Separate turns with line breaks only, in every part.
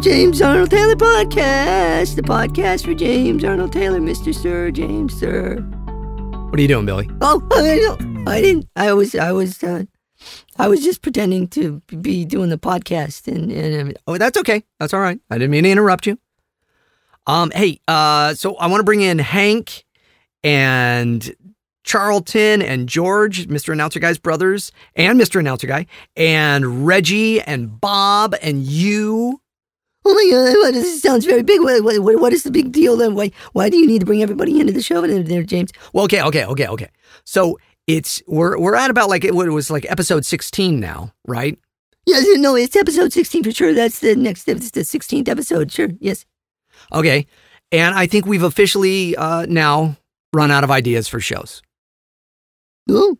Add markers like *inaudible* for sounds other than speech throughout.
James Arnold Taylor podcast, the podcast for James Arnold Taylor, Mr. Sir James Sir.
What are you doing, Billy?
Oh, *laughs* I, I didn't. I was, I was, uh, I was just pretending to be doing the podcast, and, and
oh, that's okay. That's all right. I didn't mean to interrupt you. Um, hey, uh, so I want to bring in Hank and Charlton and George, Mr. Announcer Guy's brothers, and Mr. Announcer Guy, and Reggie and Bob and you.
Oh my God, this sounds very big. What, what, what is the big deal then? Why, why do you need to bring everybody into the show there, James?
Well, okay, okay, okay, okay. So it's, we're, we're at about like, it was like episode 16 now, right?
Yes, no, it's episode 16 for sure. That's the next, it's the 16th episode. Sure, yes.
Okay. And I think we've officially uh, now run out of ideas for shows.
Oh.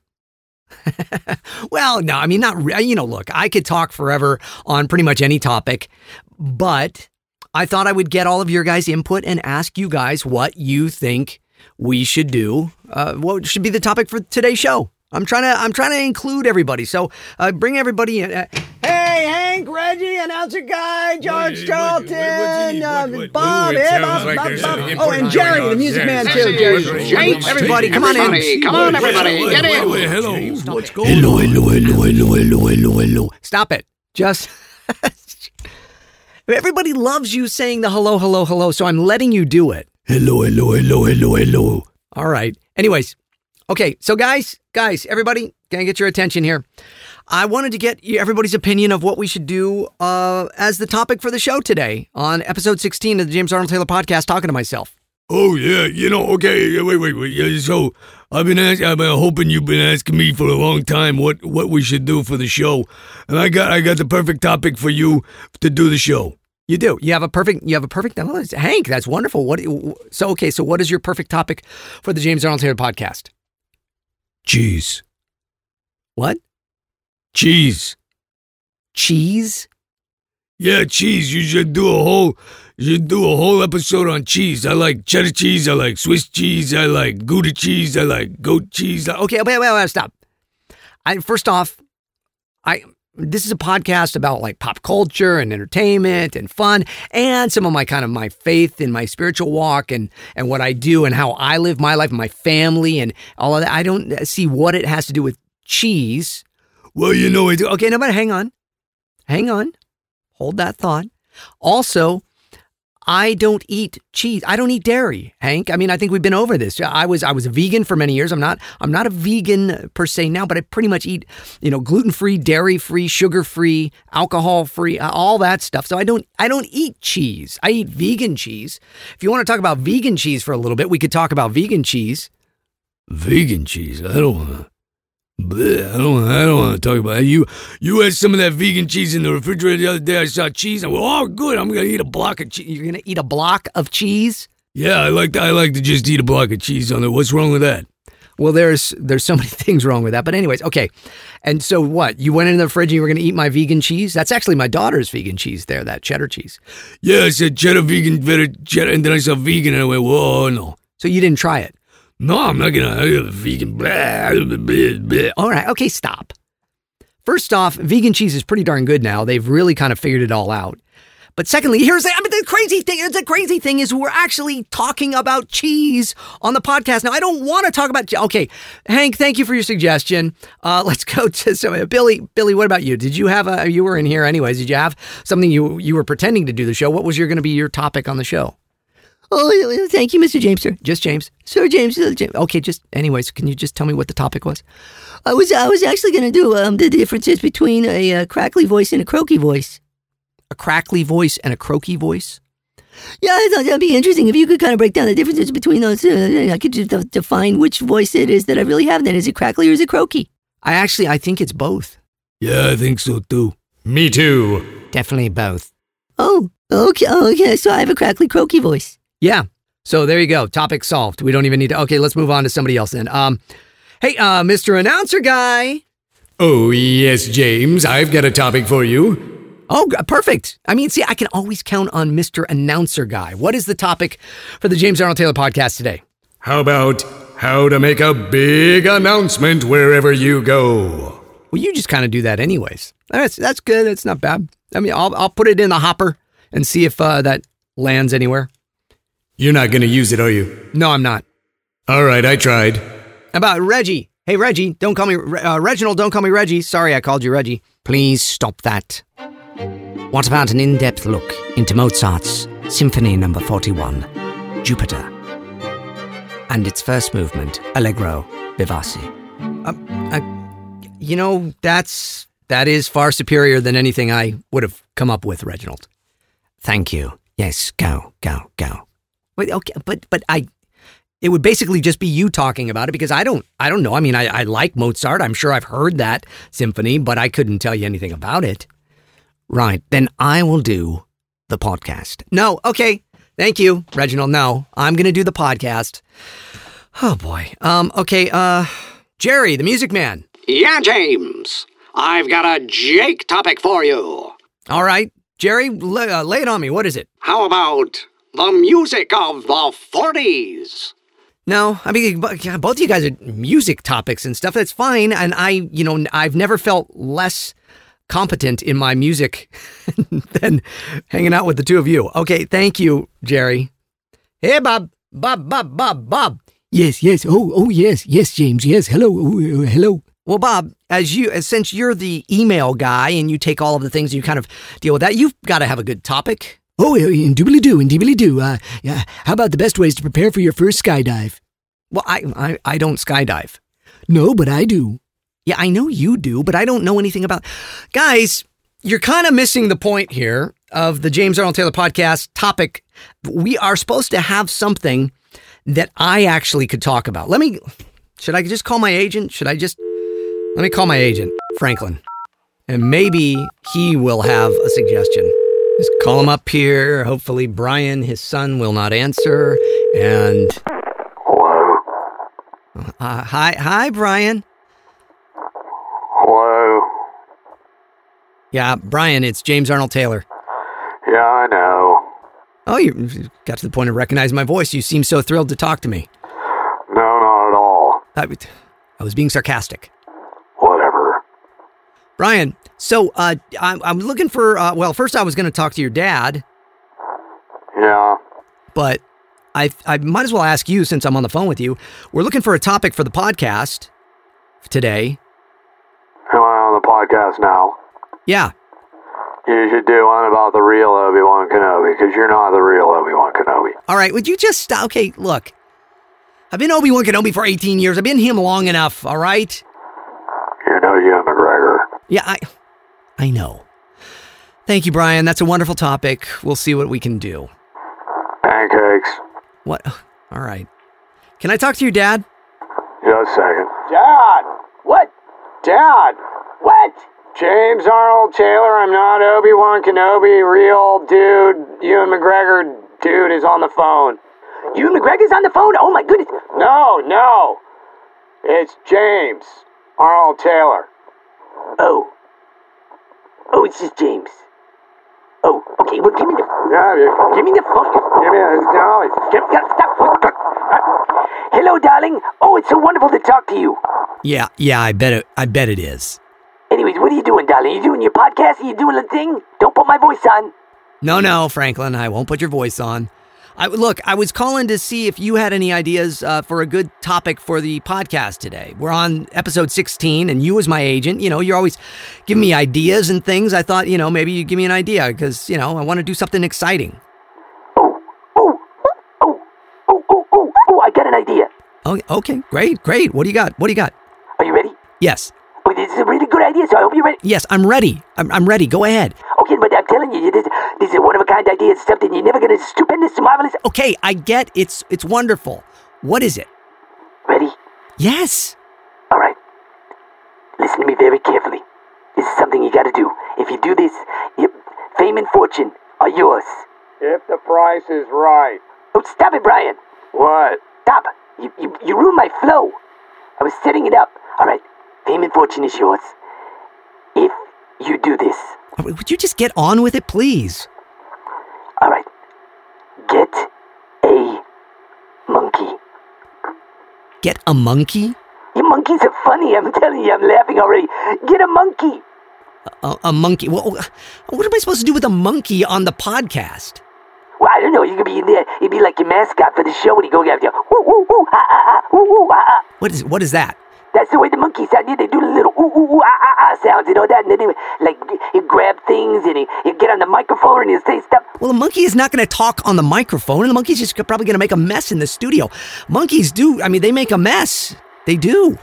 *laughs*
well, no, I mean, not, re- you know, look, I could talk forever on pretty much any topic, but I thought I would get all of your guys' input and ask you guys what you think we should do. Uh, what should be the topic for today's show? I'm trying to I'm trying to include everybody. So uh, bring everybody in. Uh, hey, Hank, Reggie, announcer guy, George Charlton, uh, Bob, Bob, Bob, Bob, oh, and Jerry, the music man too. Jerry, everybody, come on in.
Come on, everybody, get in.
Hello, what's going hello. Hello, hello, hello, hello, hello, hello.
Stop it. Just. Everybody loves you saying the hello, hello, hello, so I'm letting you do it.
Hello, hello, hello, hello, hello.
All right. Anyways, okay, so guys, guys, everybody, can I get your attention here? I wanted to get everybody's opinion of what we should do uh, as the topic for the show today on episode 16 of the James Arnold Taylor podcast, talking to myself.
Oh yeah, you know, okay, wait, wait, wait. So I've been asking, I've been hoping you've been asking me for a long time what what we should do for the show, and I got I got the perfect topic for you to do the show.
You do. You have a perfect. You have a perfect. Oh, Hank, that's wonderful. What? So okay. So what is your perfect topic for the James Arnold Taylor podcast?
Cheese.
What?
Cheese.
Cheese?
Yeah, cheese. You should do a whole you should do a whole episode on cheese. I like cheddar cheese, I like Swiss cheese, I like Gouda cheese, I like goat cheese.
Okay, wait, wait, wait, stop. I first off, I this is a podcast about like pop culture and entertainment and fun and some of my kind of my faith in my spiritual walk and and what I do and how I live my life and my family and all of that. I don't see what it has to do with cheese.
Well, you know it.
Okay, no, but hang on, hang on, hold that thought. Also, I don't eat cheese. I don't eat dairy, Hank. I mean, I think we've been over this. I was I was a vegan for many years. I'm not I'm not a vegan per se now, but I pretty much eat, you know, gluten-free, dairy-free, sugar-free, alcohol-free, all that stuff. So I don't I don't eat cheese. I eat vegan cheese. If you want to talk about vegan cheese for a little bit, we could talk about vegan cheese.
Vegan cheese. I don't Bleh, I don't. I don't want to talk about it. You. You had some of that vegan cheese in the refrigerator the other day. I saw cheese. I went, "Oh, good. I'm gonna eat a block of cheese."
You're gonna eat a block of cheese?
Yeah, I like. To, I like to just eat a block of cheese on it. What's wrong with that?
Well, there's there's so *laughs* many things wrong with that. But anyways, okay. And so what? You went in the fridge and you were gonna eat my vegan cheese? That's actually my daughter's vegan cheese. There, that cheddar cheese.
Yeah, I said cheddar vegan, better cheddar, and then I saw vegan, and I went, "Whoa, no."
So you didn't try it?
No, I'm not gonna. I'm vegan. Blah, blah, blah, blah.
All right. Okay, stop. First off, vegan cheese is pretty darn good now. They've really kind of figured it all out. But secondly, here's the, I mean, the crazy thing. The crazy thing is we're actually talking about cheese on the podcast now. I don't want to talk about. Okay, Hank, thank you for your suggestion. Uh, *laughs* let's go to so Billy. Billy, what about you? Did you have a? You were in here anyways. Did you have something you you were pretending to do the show? What was your going to be your topic on the show?
Oh, thank you, Mr. James, sir.
Just James.
Sir James, uh, James.
Okay, just anyways, can you just tell me what the topic was?
I was I was actually going to do um, the differences between a, a crackly voice and a croaky voice.
A crackly voice and a croaky voice?
Yeah, I thought that'd be interesting if you could kind of break down the differences between those. Uh, I could just define which voice it is that I really have. Then is it crackly or is it croaky?
I actually I think it's both.
Yeah, I think so too.
Me too.
Definitely both.
Oh, okay, okay. So I have a crackly croaky voice.
Yeah. So there you go. Topic solved. We don't even need to. Okay, let's move on to somebody else then. Um, hey, uh, Mr. Announcer Guy.
Oh, yes, James. I've got a topic for you.
Oh, perfect. I mean, see, I can always count on Mr. Announcer Guy. What is the topic for the James Arnold Taylor podcast today?
How about how to make a big announcement wherever you go?
Well, you just kind of do that anyways. That's that's good. That's not bad. I mean, I'll I'll put it in the hopper and see if uh, that lands anywhere?
You're not going to use it, are you?
No, I'm not.
All right, I tried.
About Reggie? Hey, Reggie, don't call me uh, Reginald. Don't call me Reggie. Sorry, I called you Reggie. Please stop that. What about an in-depth look into Mozart's Symphony Number 41, Jupiter, and its first movement, Allegro vivace? Um, uh, you know, that's that is far superior than anything I would have come up with, Reginald. Thank you. Yes, go, go, go. Wait, okay, but but I it would basically just be you talking about it because I don't I don't know. I mean, I, I like Mozart. I'm sure I've heard that symphony, but I couldn't tell you anything about it. Right. Then I will do the podcast. No, okay. Thank you, Reginald. No, I'm gonna do the podcast. Oh boy. Um, okay, uh Jerry, the music man.
Yeah, James. I've got a Jake topic for you.
All right. Jerry, lay, uh, lay it on me. What is it?
How about the music of the 40s?
No, I mean, both of you guys are music topics and stuff. That's fine. And I, you know, I've never felt less competent in my music *laughs* than hanging out with the two of you. Okay, thank you, Jerry. Hey, Bob. Bob, Bob, Bob, Bob.
Yes, yes. Oh, oh, yes, yes, James. Yes. Hello, oh, uh, hello.
Well, Bob, as you, as since you're the email guy and you take all of the things you kind of deal with that, you've got to have a good topic.
Oh, uh, indubitably do, indubitably do. Uh, yeah. How about the best ways to prepare for your first skydive?
Well, I, I, I don't skydive.
No, but I do.
Yeah, I know you do, but I don't know anything about. Guys, you're kind of missing the point here of the James Arnold Taylor podcast topic. We are supposed to have something that I actually could talk about. Let me. Should I just call my agent? Should I just. Let me call my agent, Franklin. And maybe he will have a suggestion. Just call him up here. Hopefully, Brian, his son, will not answer. And.
Hello?
Uh, hi, hi, Brian.
Hello?
Yeah, Brian, it's James Arnold Taylor.
Yeah, I know.
Oh, you got to the point of recognizing my voice. You seem so thrilled to talk to me.
No, not at all.
I, I was being sarcastic. Brian, so uh, I'm, I'm looking for, uh, well, first I was going to talk to your dad,
Yeah.
but I, I might as well ask you since I'm on the phone with you. We're looking for a topic for the podcast today.
Am I on the podcast now?
Yeah.
You should do one about the real Obi-Wan Kenobi, because you're not the real Obi-Wan Kenobi.
All right. Would you just stop? Okay, look. I've been Obi Wan Kenobi for 18 years. I've been him long enough, all right?
You know Ewan McGregor.
Yeah, I I know. Thank you, Brian. That's a wonderful topic. We'll see what we can do.
Pancakes.
What? *sighs* All right. Can I talk to your dad?
Just a second. Dad! What? Dad! What? James Arnold Taylor, I'm not Obi-Wan Kenobi, real dude, Ewan McGregor dude is on the phone. Ewan McGregor's on the phone? Oh my goodness. No, no. It's James Arnold Taylor.
Oh. Oh, it's just James. Oh, okay. Well, give me the.
Yeah,
Give me the phone.
give me a, no, it's-
stop. Uh, Hello, darling. Oh, it's so wonderful to talk to you.
Yeah, yeah, I bet it I bet it is.
Anyways, what are you doing, darling? You doing your podcast? Are you doing a thing? Don't put my voice on.
No, no, Franklin, I won't put your voice on. I look, I was calling to see if you had any ideas uh, for a good topic for the podcast today. We're on episode 16 and you as my agent, you know, you're always giving me ideas and things. I thought, you know, maybe you give me an idea because, you know, I want to do something exciting.
Oh, oh, oh, oh, oh, oh, oh, I got an idea.
Oh, okay, great, great. What do you got? What do you got?
Are you ready?
Yes.
Oh, this is a really good idea, so I hope you're ready.
Yes, I'm ready. I'm, I'm ready. Go ahead.
Okay, but I'm telling you, this, this is a one-of-a-kind idea. It's something you're never gonna stupendous, marvelous.
Okay, I get it's it's wonderful. What is it?
Ready?
Yes.
All right. Listen to me very carefully. This is something you gotta do. If you do this, your fame and fortune are yours.
If the price is right.
Oh, stop it, Brian.
What?
Stop. You, you, you ruined my flow. I was setting it up. All right. Fame and fortune is yours. If you do this.
Would you just get on with it, please?
All right. Get a monkey.
Get a monkey?
You monkeys are funny. I'm telling you, I'm laughing already. Get a monkey.
A, a monkey. Well, what am I supposed to do with a monkey on the podcast?
Well, I don't know. You could be in there. You'd be like your mascot for the show when you go out there. Ooh, ooh, ooh, ah, ah, ah, ooh, ooh, ah, ah.
What is what is that?
That's the way the monkeys sound. Yeah, they do the little ooh, ooh, ooh, ah, ah, ah sounds and all that. And then they like, you grab things and you get on the microphone and you say stuff.
Well, a monkey is not going to talk on the microphone, and the monkey's just probably going to make a mess in the studio. Monkeys do. I mean, they make a mess. They do.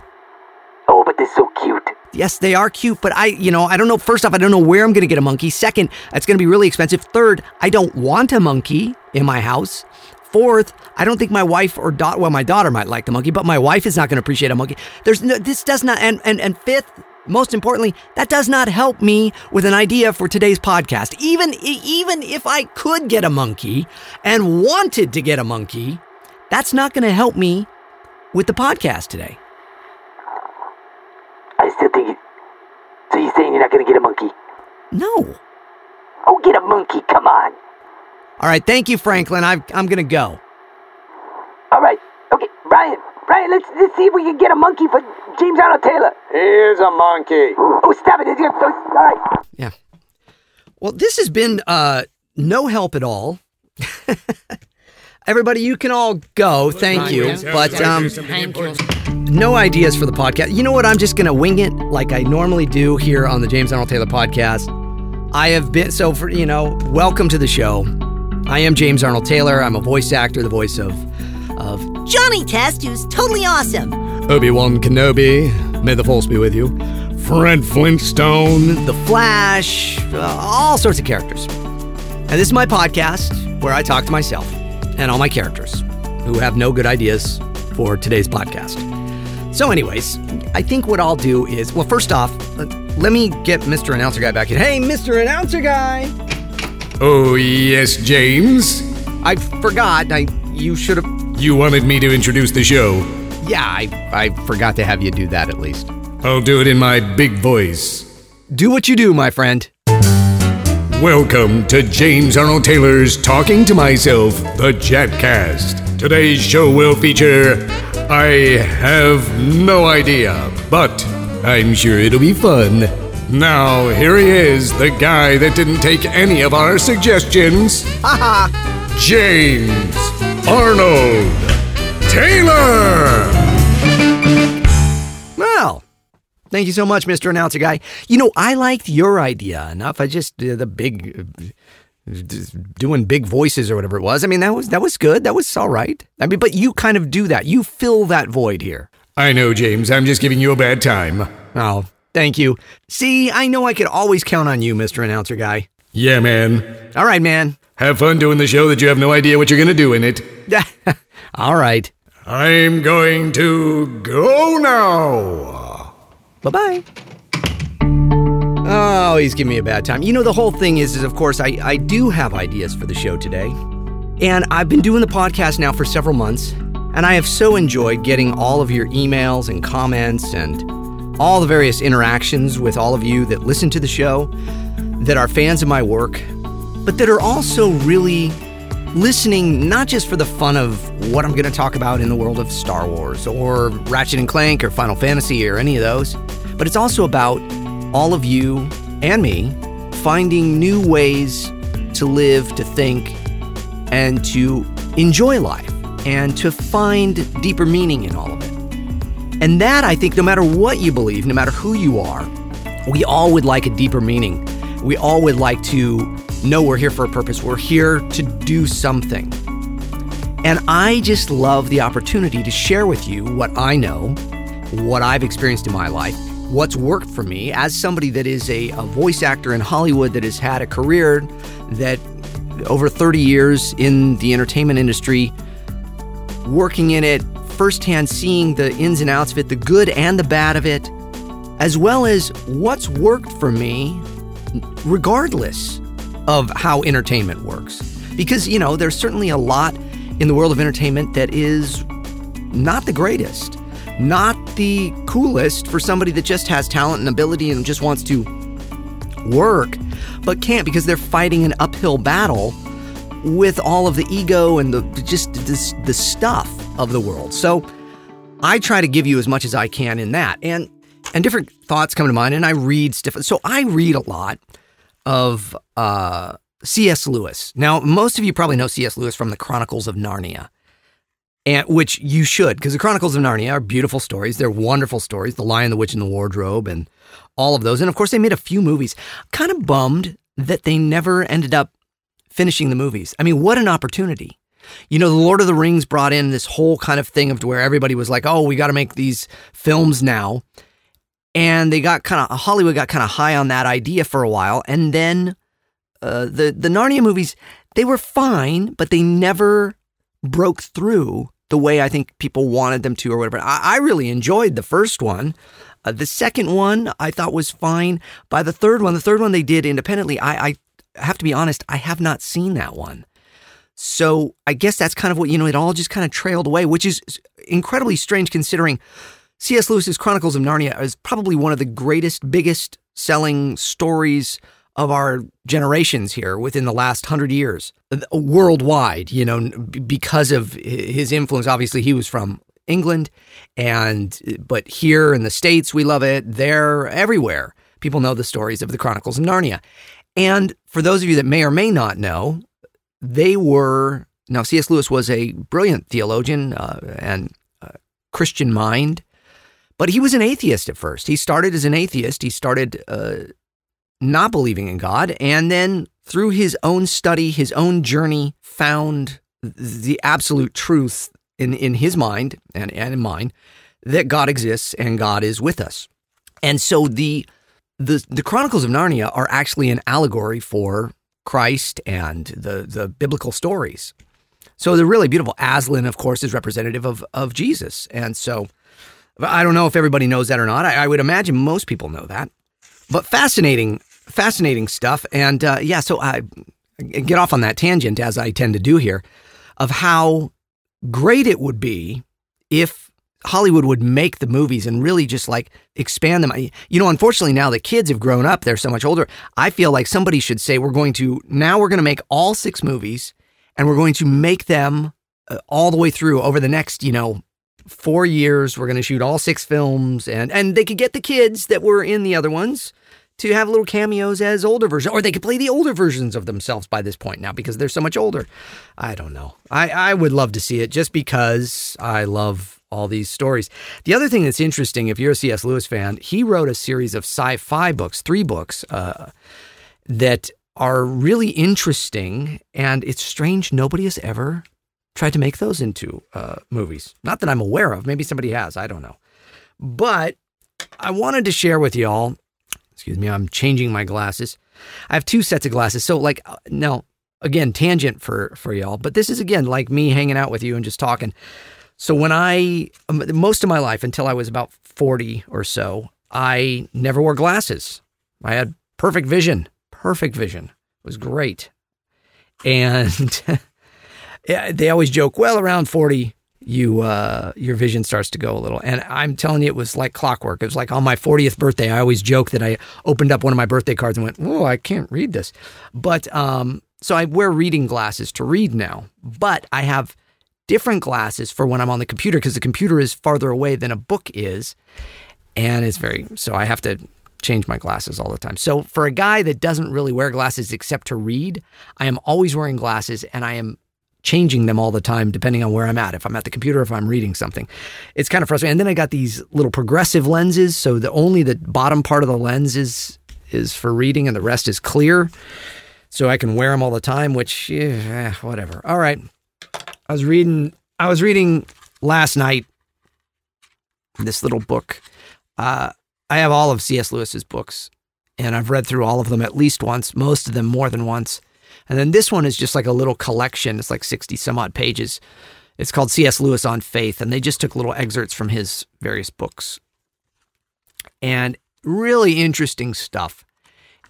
Oh, but they're so cute.
Yes, they are cute, but I, you know, I don't know. First off, I don't know where I'm going to get a monkey. Second, it's going to be really expensive. Third, I don't want a monkey in my house. Fourth, I don't think my wife or daughter, well, my daughter might like the monkey, but my wife is not going to appreciate a monkey. There's no, this does not, and, and, and fifth, most importantly, that does not help me with an idea for today's podcast. Even, even if I could get a monkey and wanted to get a monkey, that's not going to help me with the podcast today.
I still think it. So you're saying you're not going to get a monkey?
No.
Oh, get a monkey. Come on.
All right. Thank you, Franklin. I, I'm going to go.
All right. Okay, Brian. Brian, let's, let's see if we can get a monkey for James Arnold Taylor.
Here's a monkey.
Oh, stop it. It's your, all right.
Yeah. Well, this has been uh, no help at all. *laughs* Everybody, you can all go. Thank you. But um, no ideas for the podcast. You know what? I'm just going to wing it like I normally do here on the James Arnold Taylor podcast. I have been, so for, you know, welcome to the show. I am James Arnold Taylor. I'm a voice actor, the voice of, of
Johnny Test, who's totally awesome.
Obi Wan Kenobi. May the Force be with you. Fred Flintstone.
The Flash, uh, all sorts of characters. And this is my podcast where I talk to myself and all my characters who have no good ideas for today's podcast. So, anyways, I think what I'll do is well, first off, let me get Mr. Announcer Guy back in. Hey, Mr. Announcer Guy!
Oh, yes, James?
I forgot. I you should have.
You wanted me to introduce the show.
Yeah, I, I forgot to have you do that at least.
I'll do it in my big voice.
Do what you do, my friend.
Welcome to James Arnold Taylor's Talking to Myself, the Chatcast. Today's show will feature I have no idea, but I'm sure it'll be fun. Now, here he is, the guy that didn't take any of our suggestions. James Arnold Taylor!
Well, thank you so much, Mr. Announcer Guy. You know, I liked your idea enough. I just uh, the big uh, doing big voices or whatever it was. I mean, that was that was good. That was all right. I mean, but you kind of do that. You fill that void here.
I know, James. I'm just giving you a bad time.
Oh, thank you. See, I know I could always count on you, Mr. Announcer Guy.
Yeah, man.
All right, man.
Have fun doing the show that you have no idea what you're going to do in it. *laughs*
all right.
I'm going to go now.
Bye bye. Oh, he's giving me a bad time. You know, the whole thing is, is of course, I, I do have ideas for the show today. And I've been doing the podcast now for several months, and I have so enjoyed getting all of your emails and comments and all the various interactions with all of you that listen to the show, that are fans of my work, but that are also really listening not just for the fun of what I'm going to talk about in the world of Star Wars or Ratchet and Clank or Final Fantasy or any of those, but it's also about all of you and me finding new ways to live, to think, and to enjoy life and to find deeper meaning in all of it. And that, I think, no matter what you believe, no matter who you are, we all would like a deeper meaning. We all would like to know we're here for a purpose. We're here to do something. And I just love the opportunity to share with you what I know, what I've experienced in my life, what's worked for me as somebody that is a, a voice actor in Hollywood that has had a career that over 30 years in the entertainment industry, working in it, firsthand seeing the ins and outs of it, the good and the bad of it, as well as what's worked for me, regardless of how entertainment works. Because, you know, there's certainly a lot in the world of entertainment that is not the greatest, not the coolest for somebody that just has talent and ability and just wants to work, but can't because they're fighting an uphill battle with all of the ego and the just this, the stuff of the world. So I try to give you as much as I can in that. And and different thoughts come to mind, and I read stuff. So I read a lot of uh, C.S. Lewis. Now, most of you probably know C.S. Lewis from the Chronicles of Narnia, and which you should, because the Chronicles of Narnia are beautiful stories. They're wonderful stories. The Lion, the Witch, and the Wardrobe, and all of those. And of course, they made a few movies. Kind of bummed that they never ended up finishing the movies. I mean, what an opportunity. You know, The Lord of the Rings brought in this whole kind of thing of where everybody was like, oh, we got to make these films now. And they got kind of, Hollywood got kind of high on that idea for a while. And then uh, the, the Narnia movies, they were fine, but they never broke through the way I think people wanted them to or whatever. I, I really enjoyed the first one. Uh, the second one I thought was fine. By the third one, the third one they did independently, I, I have to be honest, I have not seen that one. So I guess that's kind of what, you know, it all just kind of trailed away, which is incredibly strange considering C.S. Lewis's Chronicles of Narnia is probably one of the greatest, biggest selling stories of our generations here within the last hundred years, worldwide, you know, because of his influence. Obviously, he was from England, and but here in the States, we love it. There, everywhere, people know the stories of the Chronicles of Narnia. And for those of you that may or may not know, they were now C.S. Lewis was a brilliant theologian uh, and uh, Christian mind, but he was an atheist at first. He started as an atheist. He started uh, not believing in God, and then through his own study, his own journey, found the absolute truth in in his mind and, and in mine that God exists and God is with us. And so the the the Chronicles of Narnia are actually an allegory for Christ and the the biblical stories. So they're really beautiful. Aslan, of course, is representative of of Jesus, and so I don't know if everybody knows that or not. I, I would imagine most people know that. But fascinating, fascinating stuff. And uh, yeah, so I get off on that tangent as I tend to do here, of how great it would be if Hollywood would make the movies and really just like expand them. You know, unfortunately, now the kids have grown up, they're so much older. I feel like somebody should say, we're going to, now we're going to make all six movies and we're going to make them uh, all the way through over the next, you know, four years. We're going to shoot all six films and, and they could get the kids that were in the other ones to have little cameos as older versions, or they could play the older versions of themselves by this point now because they're so much older. I don't know. I, I would love to see it just because I love all these stories. The other thing that's interesting, if you're a C.S. Lewis fan, he wrote a series of sci fi books, three books, uh, that are really interesting. And it's strange nobody has ever tried to make those into uh, movies. Not that I'm aware of. Maybe somebody has. I don't know. But I wanted to share with y'all. Excuse me, I'm changing my glasses. I have two sets of glasses. So, like, uh, now, again, tangent for for y'all, but this is again like me hanging out with you and just talking. So when I, um, most of my life until I was about 40 or so, I never wore glasses. I had perfect vision, perfect vision. It was great. And *laughs* they always joke, well, around 40, you uh, your vision starts to go a little. And I'm telling you, it was like clockwork. It was like on my 40th birthday. I always joke that I opened up one of my birthday cards and went, "Oh, I can't read this." But um, so I wear reading glasses to read now. But I have different glasses for when I'm on the computer because the computer is farther away than a book is. And it's very, so I have to change my glasses all the time. So for a guy that doesn't really wear glasses except to read, I am always wearing glasses and I am changing them all the time depending on where I'm at. If I'm at the computer, if I'm reading something, it's kind of frustrating. And then I got these little progressive lenses, so the only the bottom part of the lens is is for reading, and the rest is clear, so I can wear them all the time. Which, eh, whatever. All right, I was reading. I was reading last night. This little book. Uh, I have all of C.S. Lewis's books, and I've read through all of them at least once. Most of them more than once. And then this one is just like a little collection. It's like sixty some odd pages. It's called C.S. Lewis on Faith, and they just took little excerpts from his various books. And really interesting stuff.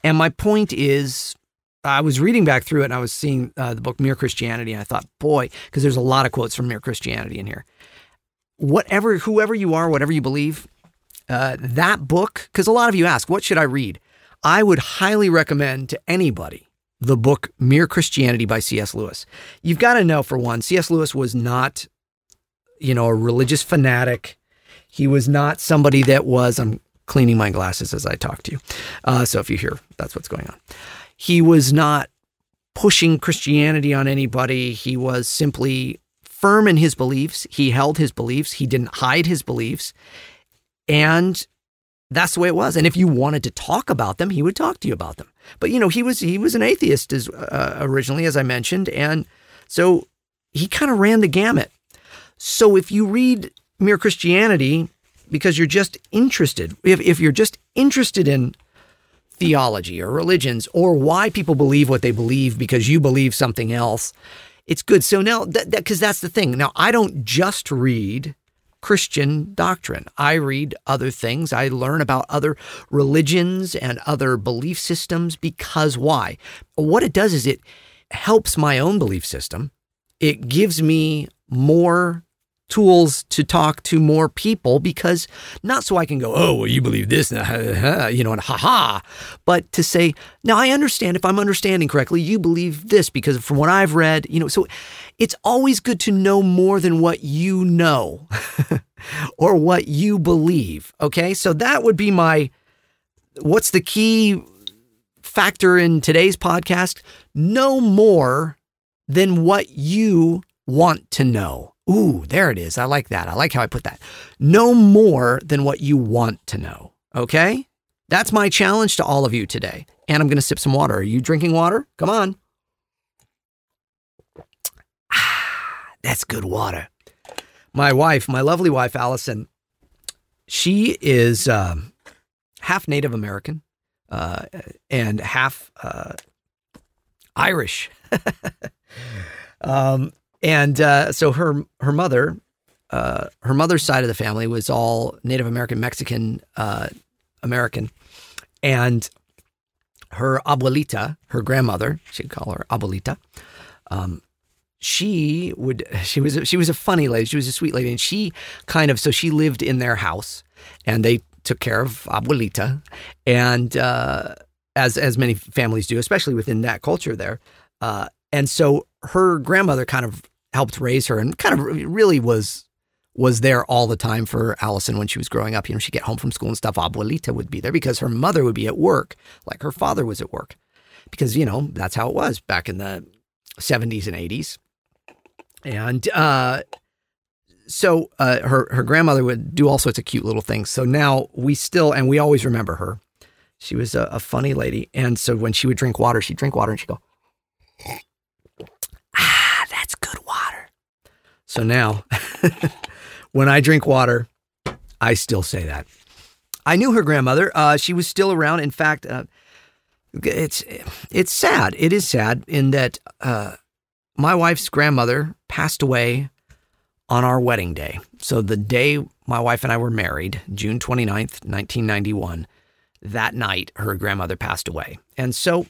And my point is I was reading back through it and I was seeing uh, the book Mere Christianity and I thought, boy, because there's a lot of quotes from Mere Christianity in here. Whatever, whoever you are, whatever you believe, uh, that book, because a lot of you ask, what should I read? I would highly recommend to anybody the book Mere Christianity by C.S. Lewis. You've got to know, for one, C.S. Lewis was not, you know, a religious fanatic. He was not somebody that was, I'm cleaning my glasses as I talk to you. Uh, so if you hear, that's what's going on. He was not pushing Christianity on anybody. He was simply firm in his beliefs. He held his beliefs. He didn't hide his beliefs. And that's the way it was. And if you wanted to talk about them, he would talk to you about them. But you know, he was he was an atheist as uh, originally, as I mentioned, and so he kind of ran the gamut. So if you read Mere Christianity because you're just interested, if if you're just interested in theology or religions or why people believe what they believe because you believe something else, it's good. So now that because that's the thing. Now I don't just read Christian doctrine. I read other things. I learn about other religions and other belief systems because why? What it does is it helps my own belief system. It gives me more tools to talk to more people because not so I can go, oh, well, you believe this, *laughs* you know, and ha ha, but to say, now I understand if I'm understanding correctly, you believe this because from what I've read, you know, so it's always good to know more than what you know *laughs* or what you believe. Okay. So that would be my, what's the key factor in today's podcast? Know more than what you want to know. Ooh, there it is. I like that. I like how I put that. Know more than what you want to know. Okay? That's my challenge to all of you today. And I'm going to sip some water. Are you drinking water? Come on. Ah, that's good water. My wife, my lovely wife, Allison, she is um, half Native American uh, and half uh, Irish. *laughs* um, and uh, so her her mother, uh, her mother's side of the family was all Native American, Mexican, uh, American, and her abuelita, her grandmother, she'd call her abuelita. Um, she would she was she was a funny lady. She was a sweet lady, and she kind of so she lived in their house, and they took care of abuelita, and uh, as as many families do, especially within that culture there. Uh, and so her grandmother kind of helped raise her and kind of really was was there all the time for Allison when she was growing up. You know, she'd get home from school and stuff. Abuelita would be there because her mother would be at work, like her father was at work. Because, you know, that's how it was back in the 70s and 80s. And uh, so uh, her, her grandmother would do all sorts of cute little things. So now we still, and we always remember her. She was a, a funny lady. And so when she would drink water, she'd drink water and she'd go, So now, *laughs* when I drink water, I still say that. I knew her grandmother. Uh, she was still around. In fact, uh, it's it's sad. It is sad in that uh, my wife's grandmother passed away on our wedding day. So the day my wife and I were married, June 29th, 1991, that night her grandmother passed away. And so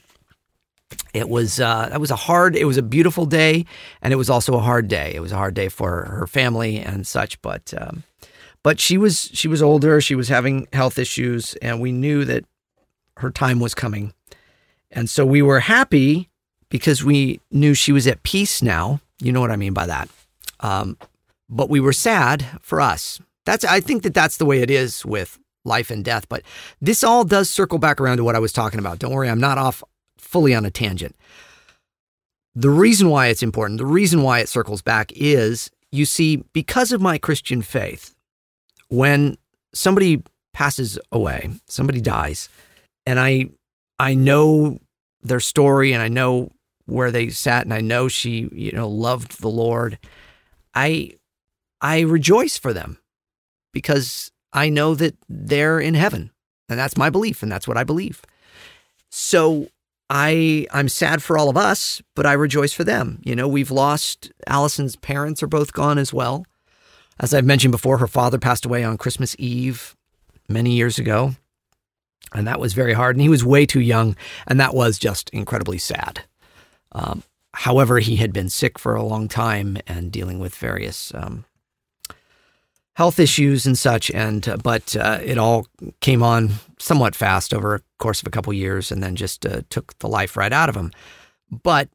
it was uh, that was a hard it was a beautiful day and it was also a hard day. It was a hard day for her family and such but um, but she was she was older she was having health issues and we knew that her time was coming. And so we were happy because we knew she was at peace now. You know what i mean by that. Um, but we were sad for us. That's i think that that's the way it is with life and death but this all does circle back around to what i was talking about. Don't worry i'm not off fully on a tangent. The reason why it's important, the reason why it circles back is you see, because of my Christian faith, when somebody passes away, somebody dies, and I I know their story and I know where they sat and I know she, you know, loved the Lord, I I rejoice for them because I know that they're in heaven. And that's my belief and that's what I believe. So I I'm sad for all of us, but I rejoice for them. You know, we've lost Allison's parents are both gone as well. As I've mentioned before, her father passed away on Christmas Eve many years ago. And that was very hard. And he was way too young. And that was just incredibly sad. Um, however, he had been sick for a long time and dealing with various um, health issues and such. And uh, but uh, it all came on somewhat fast over a course of a couple years, and then just uh, took the life right out of him. But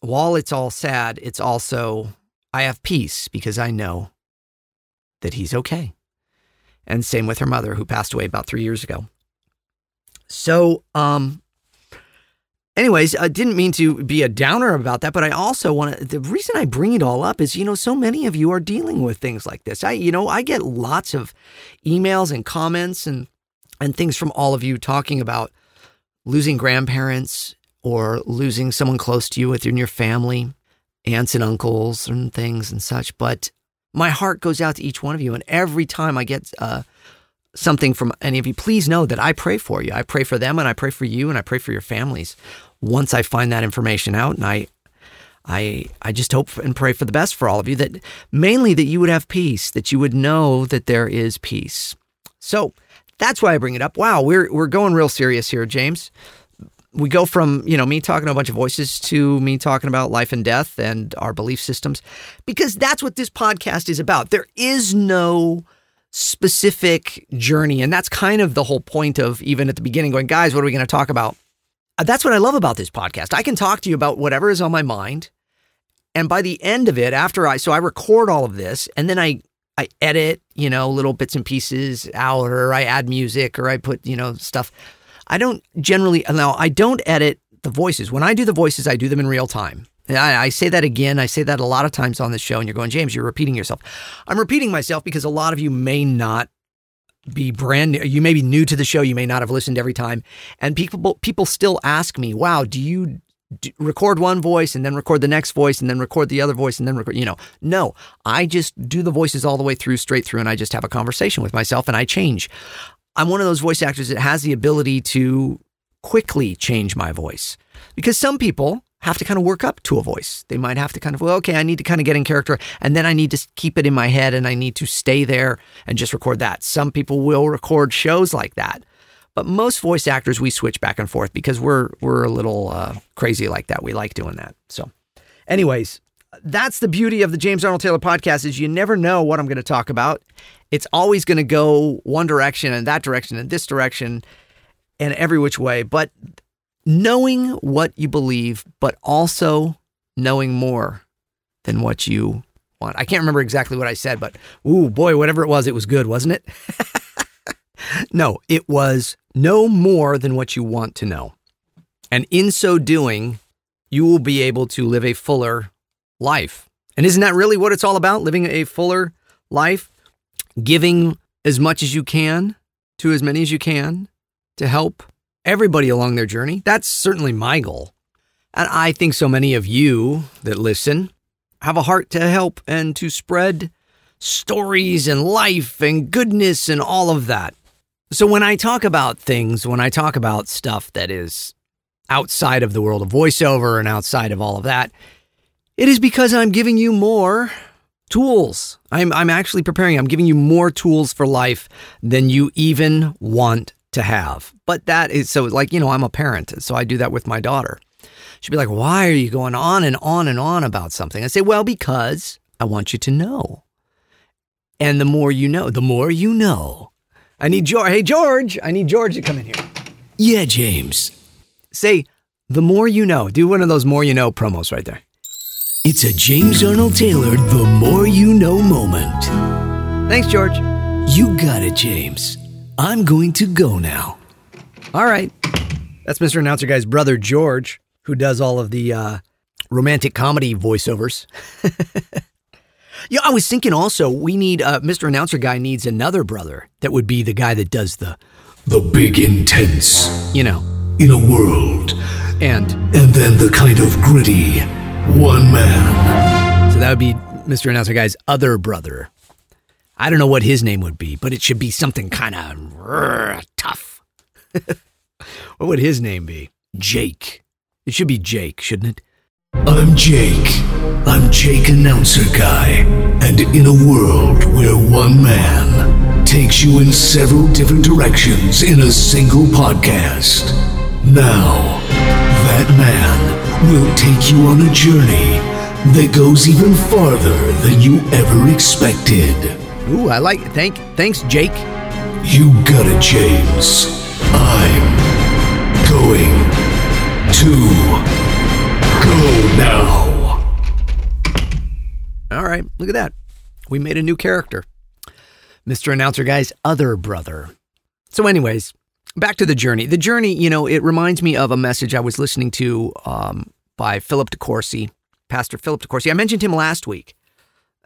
while it's all sad, it's also I have peace because I know that he's okay. And same with her mother, who passed away about three years ago. So, um, anyways, I didn't mean to be a downer about that, but I also want to. The reason I bring it all up is, you know, so many of you are dealing with things like this. I, you know, I get lots of emails and comments and and things from all of you talking about losing grandparents or losing someone close to you within your family, aunts and uncles and things and such. But my heart goes out to each one of you, and every time I get uh, something from any of you, please know that I pray for you. I pray for them, and I pray for you, and I pray for your families. Once I find that information out, and I, I, I just hope and pray for the best for all of you. That mainly that you would have peace, that you would know that there is peace. So that's why I bring it up. Wow, we're we're going real serious here, James. We go from, you know, me talking to a bunch of voices to me talking about life and death and our belief systems because that's what this podcast is about. There is no specific journey and that's kind of the whole point of even at the beginning going, guys, what are we going to talk about? Uh, That's what I love about this podcast. I can talk to you about whatever is on my mind. And by the end of it, after I, so I record all of this and then I, I edit, you know, little bits and pieces out, or I add music, or I put, you know, stuff. I don't generally, now I don't edit the voices. When I do the voices, I do them in real time. I, I say that again. I say that a lot of times on the show, and you're going, James, you're repeating yourself. I'm repeating myself because a lot of you may not be brand new. You may be new to the show. You may not have listened every time. And people people still ask me, wow, do you record one voice and then record the next voice and then record the other voice and then record, you know, no, I just do the voices all the way through, straight through, and I just have a conversation with myself and I change. I'm one of those voice actors that has the ability to quickly change my voice because some people have to kind of work up to a voice. They might have to kind of, well, okay, I need to kind of get in character and then I need to keep it in my head and I need to stay there and just record that. Some people will record shows like that. But most voice actors, we switch back and forth because we're we're a little uh, crazy like that. We like doing that. So, anyways, that's the beauty of the James Arnold Taylor podcast is you never know what I'm going to talk about. It's always going to go one direction and that direction and this direction and every which way. But knowing what you believe, but also knowing more than what you want. I can't remember exactly what I said, but ooh boy, whatever it was, it was good, wasn't it? *laughs* no, it was know more than what you want to know. And in so doing, you will be able to live a fuller life. And isn't that really what it's all about? Living a fuller life, giving as much as you can to as many as you can to help everybody along their journey. That's certainly my goal. And I think so many of you that listen have a heart to help and to spread stories and life and goodness and all of that. So when I talk about things, when I talk about stuff that is outside of the world of voiceover and outside of all of that, it is because I'm giving you more tools. I'm, I'm actually preparing, I'm giving you more tools for life than you even want to have. But that is so, like, you know, I'm a parent, so I do that with my daughter. She'd be like, Why are you going on and on and on about something? I say, Well, because I want you to know. And the more you know, the more you know. I need George. Hey, George, I need George to come in here.
Yeah, James.
Say, the more you know. Do one of those more you know promos right there.
It's a James Arnold Taylor The More You Know moment.
Thanks, George.
You got it, James. I'm going to go now.
All right. That's Mr. Announcer Guy's brother, George, who does all of the uh, romantic comedy voiceovers. *laughs* yeah, I was thinking also we need, uh, Mr. Announcer Guy needs another brother that would be the guy that does the,
The big intense
you know,
in a world,
and
and then the kind of gritty one man.
so that would be Mr. Announcer Guy's other brother. I don't know what his name would be, but it should be something kind of tough. *laughs* what would his name be? Jake. It should be Jake, shouldn't it?
I'm Jake. I'm Jake Announcer Guy. And in a world where one man takes you in several different directions in a single podcast, now that man will take you on a journey that goes even farther than you ever expected.
Ooh, I like thank thanks, Jake.
You got it, James. I'm going to go now.
All right, look at that. We made a new character. Mr. Announcer Guy's other brother. So, anyways, back to the journey. The journey, you know, it reminds me of a message I was listening to um, by Philip DeCourcy, Pastor Philip DeCourcy. I mentioned him last week,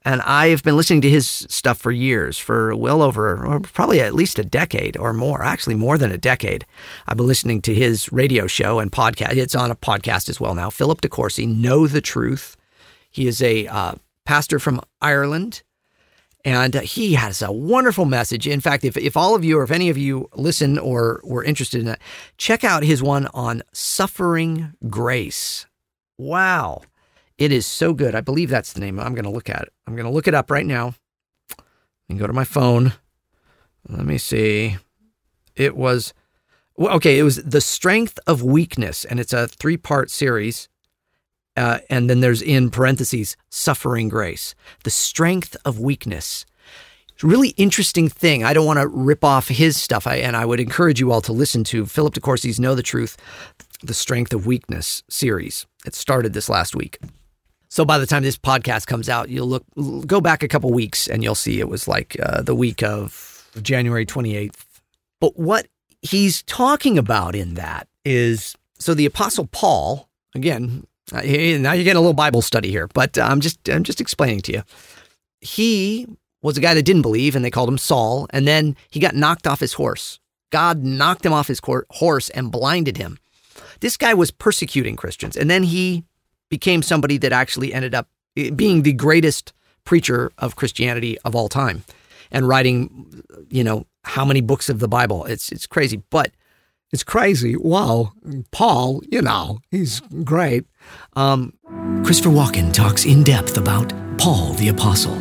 and I have been listening to his stuff for years, for well over, or probably at least a decade or more, actually more than a decade. I've been listening to his radio show and podcast. It's on a podcast as well now. Philip DeCourcy, Know the Truth. He is a uh, pastor from Ireland. And he has a wonderful message. In fact, if, if all of you or if any of you listen or were interested in that, check out his one on suffering grace. Wow. It is so good. I believe that's the name. I'm going to look at it. I'm going to look it up right now and go to my phone. Let me see. It was, okay, it was The Strength of Weakness, and it's a three part series. Uh, and then there's in parentheses, suffering grace, the strength of weakness. Really interesting thing. I don't want to rip off his stuff, I, and I would encourage you all to listen to Philip DeCourcy's Know the Truth, the Strength of Weakness series. It started this last week. So by the time this podcast comes out, you'll look go back a couple weeks and you'll see it was like uh, the week of January 28th. But what he's talking about in that is so the apostle Paul, again, now you're getting a little Bible study here, but uh, I'm just I'm just explaining to you. He was a guy that didn't believe, and they called him Saul. And then he got knocked off his horse. God knocked him off his horse and blinded him. This guy was persecuting Christians, and then he became somebody that actually ended up eh, being the greatest preacher of Christianity of all time, and writing, you know, how many books of the Bible? It's it's crazy, but
it's crazy. Wow. Paul, you know, he's great.
Um, Christopher Walken talks in depth about Paul the Apostle.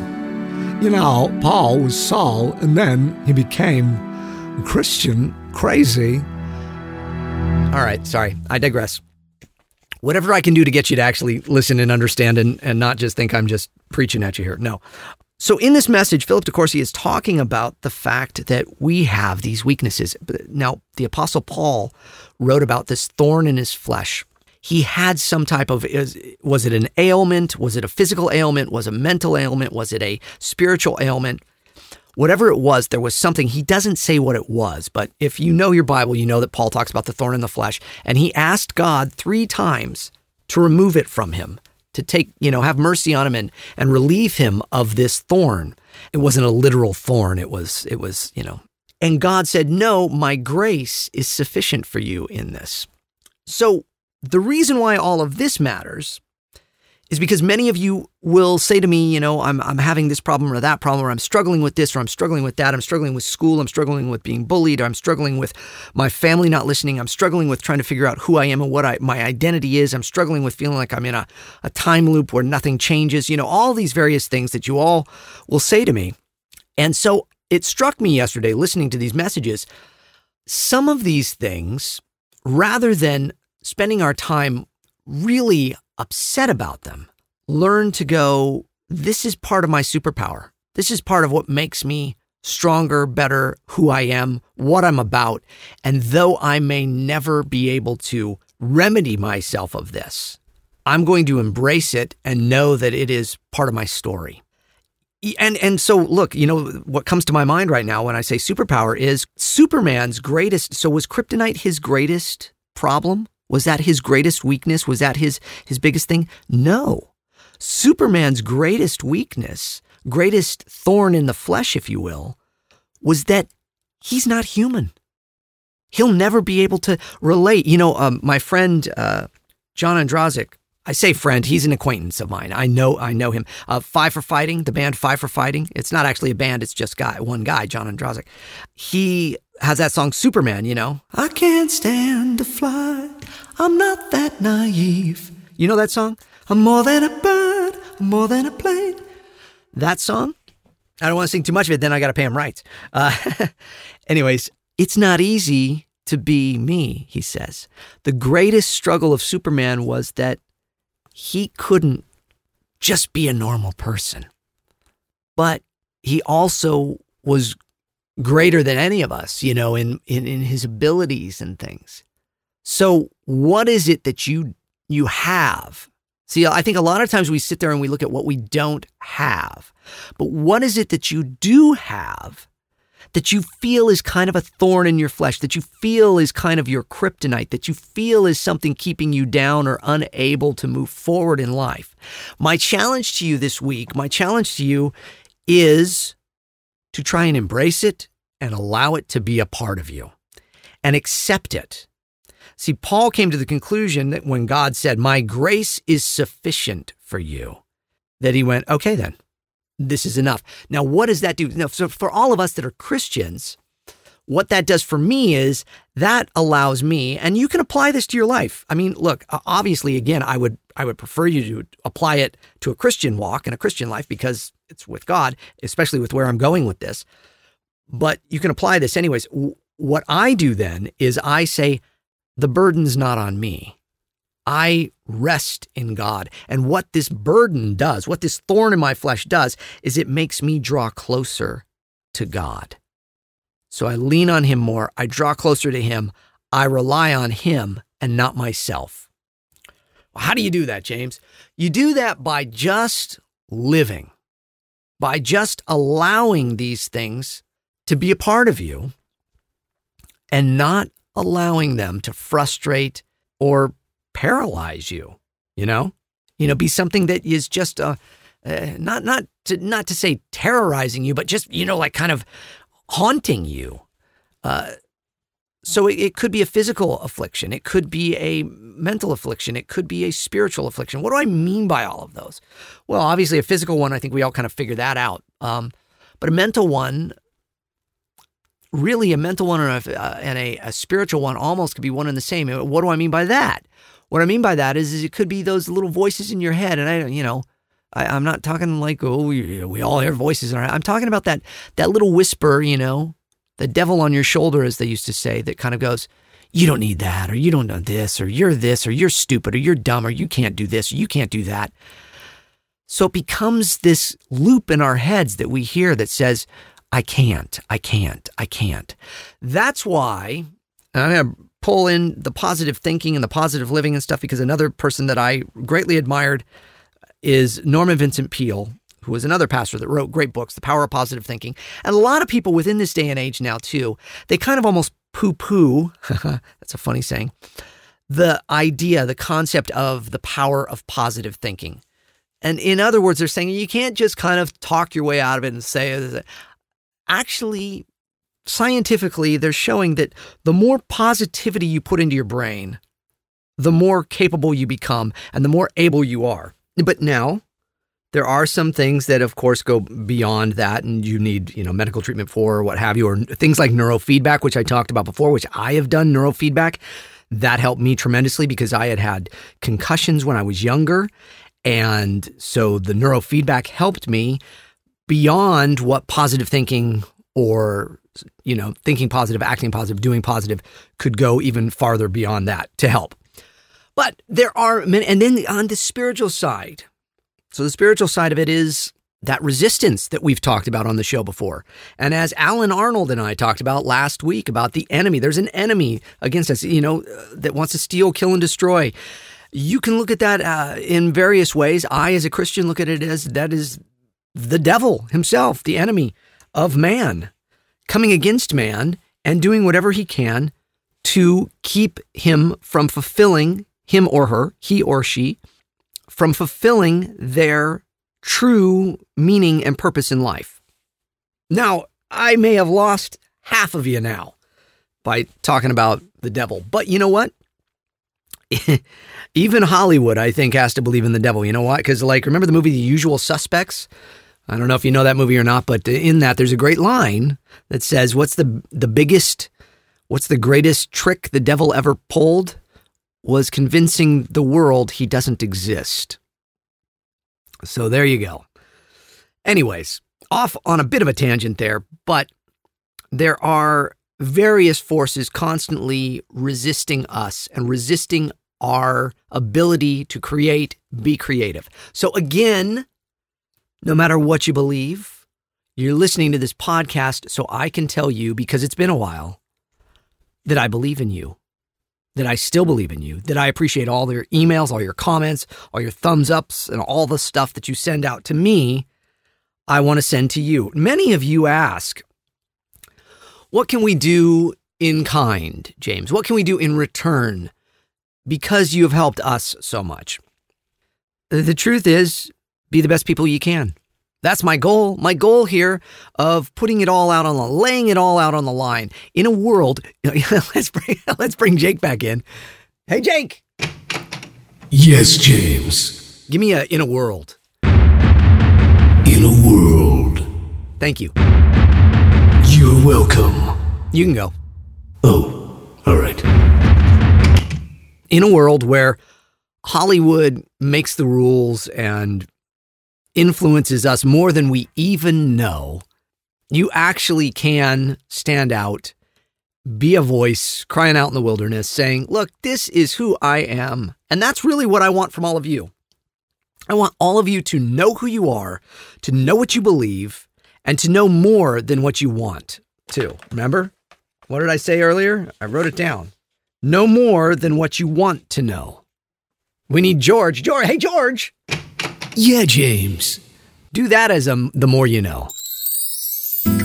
You know, Paul was Saul, and then he became Christian. Crazy.
All right, sorry, I digress. Whatever I can do to get you to actually listen and understand and, and not just think I'm just preaching at you here. No. So, in this message, Philip DeCourcy is talking about the fact that we have these weaknesses. Now, the Apostle Paul wrote about this thorn in his flesh. He had some type of was it an ailment? Was it a physical ailment? Was it a mental ailment? Was it a spiritual ailment? Whatever it was, there was something. He doesn't say what it was, but if you know your Bible, you know that Paul talks about the thorn in the flesh. And he asked God three times to remove it from him to take, you know, have mercy on him and, and relieve him of this thorn. It wasn't a literal thorn. It was, it was, you know, and God said, no, my grace is sufficient for you in this. So the reason why all of this matters is because many of you will say to me, you know, I'm, I'm having this problem or that problem, or I'm struggling with this, or I'm struggling with that. I'm struggling with school. I'm struggling with being bullied. Or I'm struggling with my family not listening. I'm struggling with trying to figure out who I am and what I, my identity is. I'm struggling with feeling like I'm in a, a time loop where nothing changes. You know, all these various things that you all will say to me. And so it struck me yesterday listening to these messages. Some of these things, rather than spending our time really upset about them, learn to go, this is part of my superpower. This is part of what makes me stronger, better, who I am, what I'm about. And though I may never be able to remedy myself of this, I'm going to embrace it and know that it is part of my story. And and so look, you know what comes to my mind right now when I say superpower is Superman's greatest so was kryptonite his greatest problem? Was that his greatest weakness? Was that his, his biggest thing? No. Superman's greatest weakness, greatest thorn in the flesh, if you will, was that he's not human. He'll never be able to relate. You know, um, my friend uh, John Ondrasik, I say friend, he's an acquaintance of mine. I know I know him. Uh, Five for Fighting, the band Five for Fighting. It's not actually a band, it's just guy, one guy, John Ondrasik. He has that song Superman, you know. I can't stand to fly. I'm not that naive. You know that song? I'm more than a bird, I'm more than a plane. That song? I don't want to sing too much of it, then I got to pay him rights. Uh, *laughs* anyways, it's not easy to be me, he says. The greatest struggle of Superman was that he couldn't just be a normal person. But he also was greater than any of us, you know, in, in, in his abilities and things. So what is it that you you have? See, I think a lot of times we sit there and we look at what we don't have. But what is it that you do have that you feel is kind of a thorn in your flesh, that you feel is kind of your kryptonite, that you feel is something keeping you down or unable to move forward in life. My challenge to you this week, my challenge to you is to try and embrace it and allow it to be a part of you and accept it. See, Paul came to the conclusion that when God said, My grace is sufficient for you, that he went, Okay, then, this is enough. Now, what does that do? Now, so for all of us that are Christians, what that does for me is that allows me, and you can apply this to your life. I mean, look, obviously, again, I would I would prefer you to apply it to a Christian walk and a Christian life because it's with God, especially with where I'm going with this. But you can apply this anyways. What I do then is I say, the burden's not on me. I rest in God. And what this burden does, what this thorn in my flesh does, is it makes me draw closer to God. So I lean on Him more. I draw closer to Him. I rely on Him and not myself. Well, how do you do that, James? You do that by just living, by just allowing these things to be a part of you and not allowing them to frustrate or paralyze you, you know? You know, be something that is just uh, uh, not not to not to say terrorizing you, but just you know, like kind of haunting you. Uh, so it, it could be a physical affliction, it could be a mental affliction, it could be a spiritual affliction. What do I mean by all of those? Well, obviously, a physical one, I think we all kind of figure that out. Um, but a mental one, really, a mental one and, a, uh, and a, a spiritual one almost could be one and the same. What do I mean by that? What I mean by that is, is it could be those little voices in your head, and I, don't, you know, I, am not talking like oh we, we all hear voices. I'm talking about that that little whisper, you know, the devil on your shoulder, as they used to say, that kind of goes, you don't need that, or you don't know this, or you're this, or you're stupid, or you're dumb, or you can't do this, or you can't do that. So it becomes this loop in our heads that we hear that says, I can't, I can't, I can't. That's why I'm going to pull in the positive thinking and the positive living and stuff because another person that I greatly admired is Norman Vincent Peale, who was another pastor that wrote great books, The Power of Positive Thinking. And a lot of people within this day and age now, too, they kind of almost poo poo, *laughs* that's a funny saying, the idea, the concept of the power of positive thinking. And in other words, they're saying you can't just kind of talk your way out of it and say, actually, scientifically, they're showing that the more positivity you put into your brain, the more capable you become and the more able you are. But now, there are some things that, of course, go beyond that, and you need, you know, medical treatment for, or what have you, or things like neurofeedback, which I talked about before, which I have done neurofeedback. That helped me tremendously because I had had concussions when I was younger, and so the neurofeedback helped me beyond what positive thinking or you know, thinking positive, acting positive, doing positive could go even farther beyond that to help. But there are many, and then on the spiritual side, so the spiritual side of it is that resistance that we've talked about on the show before. And as Alan Arnold and I talked about last week about the enemy, there's an enemy against us, you know, that wants to steal, kill, and destroy. You can look at that uh, in various ways. I, as a Christian, look at it as that is the devil himself, the enemy of man coming against man and doing whatever he can to keep him from fulfilling him or her, he or she, from fulfilling their true meaning and purpose in life. Now, I may have lost half of you now by talking about the devil, but you know what? *laughs* Even Hollywood, I think, has to believe in the devil. You know what? Because, like, remember the movie The Usual Suspects? I don't know if you know that movie or not, but in that there's a great line that says, "What's the the biggest, what's the greatest trick the devil ever pulled? Was convincing the world he doesn't exist." So there you go. Anyways, off on a bit of a tangent there, but there are various forces constantly resisting us and resisting our ability to create, be creative. So again, no matter what you believe, you're listening to this podcast so I can tell you, because it's been a while, that I believe in you, that I still believe in you, that I appreciate all your emails, all your comments, all your thumbs ups, and all the stuff that you send out to me. I want to send to you. Many of you ask, What can we do in kind, James? What can we do in return because you have helped us so much? The truth is, be the best people you can. That's my goal. My goal here of putting it all out on the laying it all out on the line in a world. *laughs* let's bring let's bring Jake back in. Hey Jake,
Yes, James.
give me a in a world.
In a world.
Thank you.
You're welcome.
You can go.
Oh, all right.
in a world where Hollywood makes the rules and influences us more than we even know, you actually can stand out, be a voice, crying out in the wilderness, saying, Look, this is who I am. And that's really what I want from all of you. I want all of you to know who you are, to know what you believe, and to know more than what you want to. Remember? What did I say earlier? I wrote it down. Know more than what you want to know. We need George. George, hey George,
Yeah, James.
do that as a, the more you know.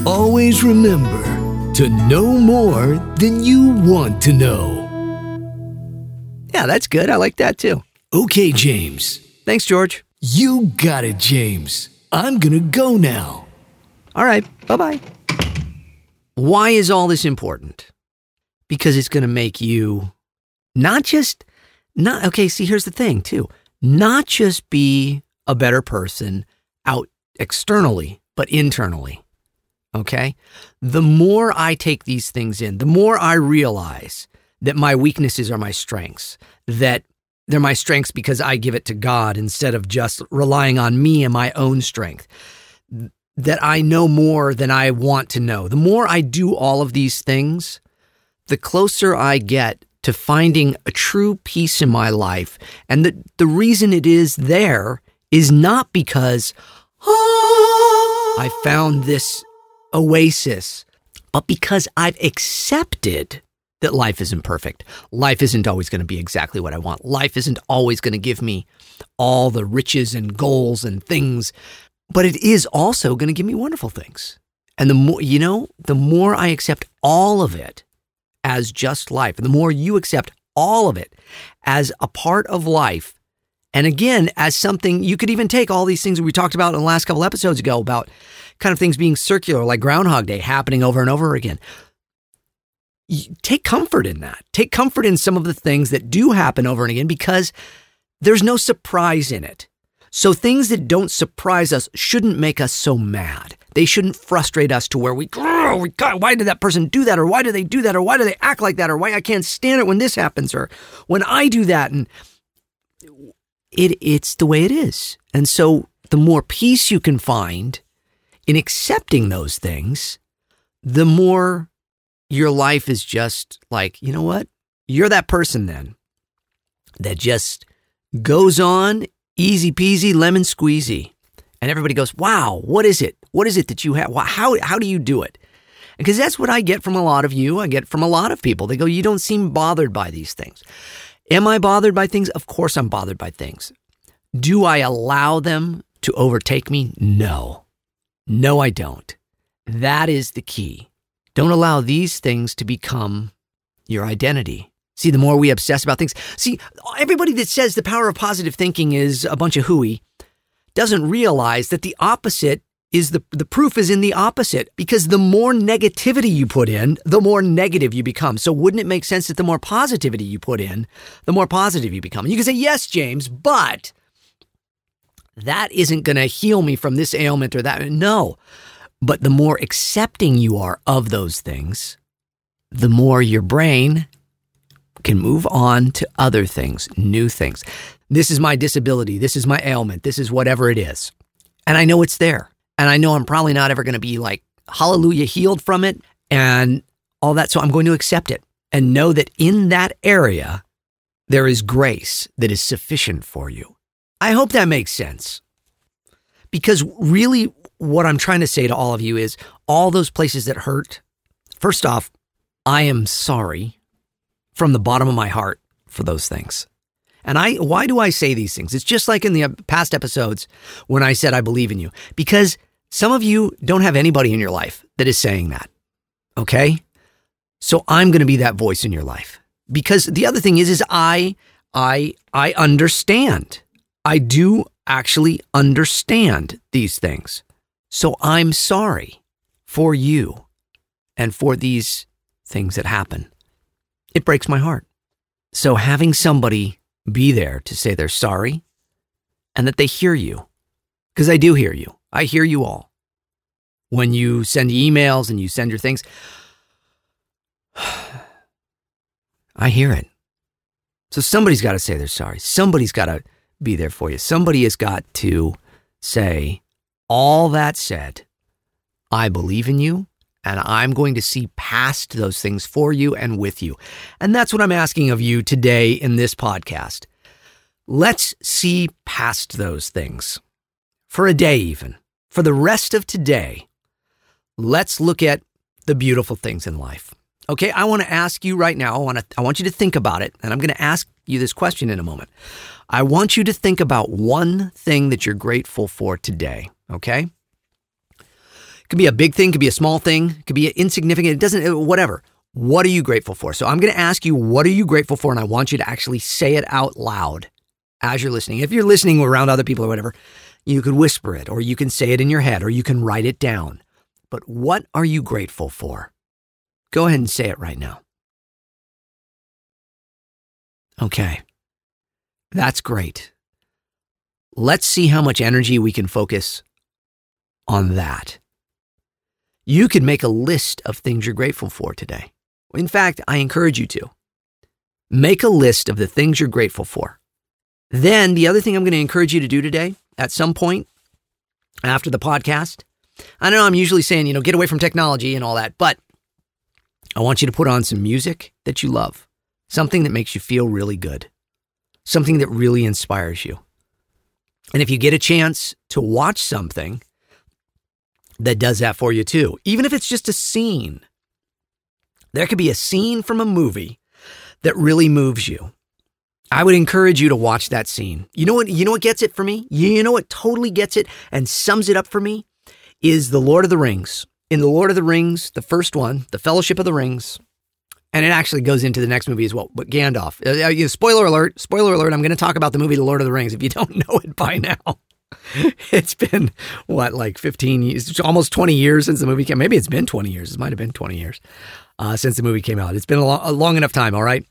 Always remember to know more than you want to know.
Yeah, that's good. I like that too.
Okay, James.
Thanks, George.
You got it, James. I'm gonna go now.
All right, bye bye. Why is all this important? Because it's going to make you not just, not, okay, see, here's the thing too. Not just be a better person out externally, but internally. Okay? The more I take these things in, the more I realize that my weaknesses are my strengths, that they're my strengths because I give it to God instead of just relying on me and my own strength that I know more than I want to know. The more I do all of these things, the closer I get to finding a true peace in my life. And the, the reason it is there is not because ah, I found this oasis, but because I've accepted that life isn't perfect. Life isn't always going to be exactly what I want. Life isn't always going to give me all the riches and goals and things but it is also going to give me wonderful things. And the more, you know, the more I accept all of it as just life, and the more you accept all of it as a part of life, and again, as something you could even take all these things we talked about in the last couple episodes ago about kind of things being circular, like Groundhog Day happening over and over again. Take comfort in that. Take comfort in some of the things that do happen over and again because there's no surprise in it. So things that don't surprise us shouldn't make us so mad. They shouldn't frustrate us to where we, "Grr, we God, why did that person do that? Or why do they do that? Or why do they act like that? Or why I can't stand it when this happens? Or when I do that? And it, it's the way it is. And so the more peace you can find in accepting those things, the more your life is just like, you know what? You're that person then that just goes on easy peasy, lemon squeezy. And everybody goes, wow, what is it? What is it that you have? How, how do you do it? Because that's what I get from a lot of you. I get from a lot of people. They go, you don't seem bothered by these things. Am I bothered by things? Of course I'm bothered by things. Do I allow them to overtake me? No. No, I don't. That is the key. Don't allow these things to become your identity. See, the more we obsess about things, see, everybody that says the power of positive thinking is a bunch of hooey doesn't realize that the opposite is the the proof is in the opposite because the more negativity you put in, the more negative you become. So wouldn't it make sense that the more positivity you put in, the more positive you become? You can say, "Yes, James, but that isn't going to heal me from this ailment or that." No. But the more accepting you are of those things, the more your brain can move on to other things, new things. This is my disability. This is my ailment. This is whatever it is. And I know it's there. And I know I'm probably not ever going to be like, hallelujah, healed from it and all that. So I'm going to accept it and know that in that area, there is grace that is sufficient for you. I hope that makes sense. Because really, what I'm trying to say to all of you is all those places that hurt, first off, I am sorry from the bottom of my heart for those things. And I why do I say these things? It's just like in the past episodes when I said I believe in you because some of you don't have anybody in your life that is saying that. Okay? So I'm going to be that voice in your life. Because the other thing is is I I I understand. I do actually understand these things. So I'm sorry for you and for these things that happen. It breaks my heart. So having somebody be there to say they're sorry and that they hear you, because I do hear you. I hear you all. When you send emails and you send your things, *sighs* I hear it. So somebody's got to say they're sorry. Somebody's got to be there for you. Somebody has got to say, all that said, I believe in you and I'm going to see past those things for you and with you. And that's what I'm asking of you today in this podcast. Let's see past those things for a day, even for the rest of today. Let's look at the beautiful things in life. Okay, I want to ask you right now. I want to I want you to think about it and I'm going to ask you this question in a moment. I want you to think about one thing that you're grateful for today, okay? It could be a big thing, could be a small thing, it could be insignificant, it doesn't uh, whatever. What are you grateful for? So I'm going to ask you what are you grateful for and I want you to actually say it out loud as you're listening. If you're listening around other people or whatever, you could whisper it or you can say it in your head or you can write it down. But what are you grateful for? Go ahead and say it right now. Okay. That's great. Let's see how much energy we can focus on that. You could make a list of things you're grateful for today. In fact, I encourage you to. Make a list of the things you're grateful for. Then, the other thing I'm going to encourage you to do today, at some point after the podcast, I know I'm usually saying, you know, get away from technology and all that, but I want you to put on some music that you love, something that makes you feel really good, something that really inspires you. And if you get a chance to watch something that does that for you too, even if it's just a scene, there could be a scene from a movie that really moves you. I would encourage you to watch that scene. You know what you know what gets it for me? You know what totally gets it and sums it up for me is The Lord of the Rings. In The Lord of the Rings, the first one, The Fellowship of the Rings, and it actually goes into the next movie as well. But Gandalf, uh, uh spoiler alert, spoiler alert, I'm going to talk about the movie The Lord of the Rings if you *laughs* don't know it by now. *laughs* it's been what like 15 years, almost 20 years since the movie came. Maybe it's been 20 years. It might have been 20 years uh, since the movie came out. It's been a, lo- a long enough time. All right.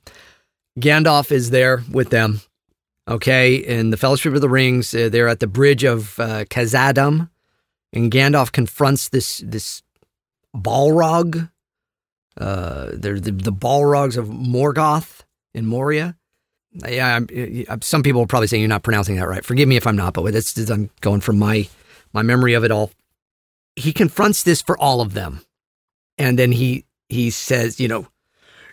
Gandalf is there with them. Okay, in the Fellowship of the Rings, uh, they're at the bridge of uh, Khazad-dûm, and Gandalf confronts this this Balrog. Uh, they're the, the Balrogs of Morgoth in Moria. Yeah, I'm, I'm, some people are probably saying you're not pronouncing that right. Forgive me if I'm not, but I'm going from my my memory of it all. He confronts this for all of them, and then he he says, you know,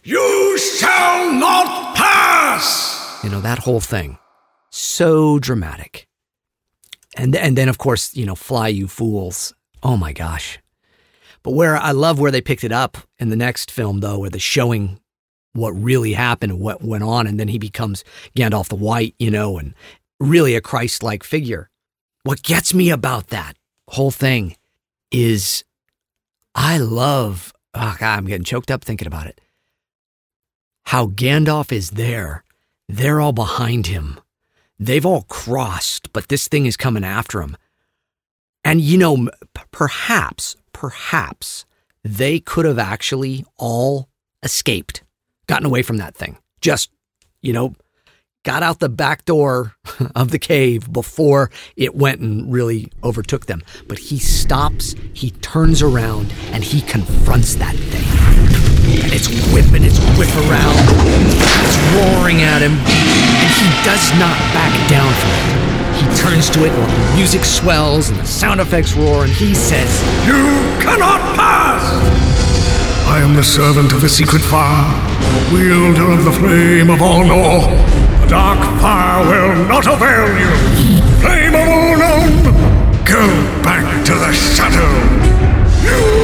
you shall not
You know, that whole thing. So dramatic. And, and then, of course, you know, Fly You Fools. Oh my gosh. But where I love where they picked it up in the next film, though, where they're showing what really happened what went on. And then he becomes Gandalf the White, you know, and really a Christ like figure. What gets me about that whole thing is I love, oh God, I'm getting choked up thinking about it how Gandalf is there. They're all behind him. They've all crossed, but this thing is coming after him. And, you know, perhaps, perhaps they could have actually all escaped, gotten away from that thing. Just, you know, got out the back door *laughs* of the cave before it went and really overtook them. But he stops, he turns around, and he confronts that thing. And it's whipping its whip around. It's roaring at him. And he does not back down from it. He turns to it while the music swells and the sound effects roar, and he says,
You cannot pass! I am the servant of the secret fire, wielder of the flame of Anor. The dark fire will not avail you. Flame of Udûn, go back to the shadow. You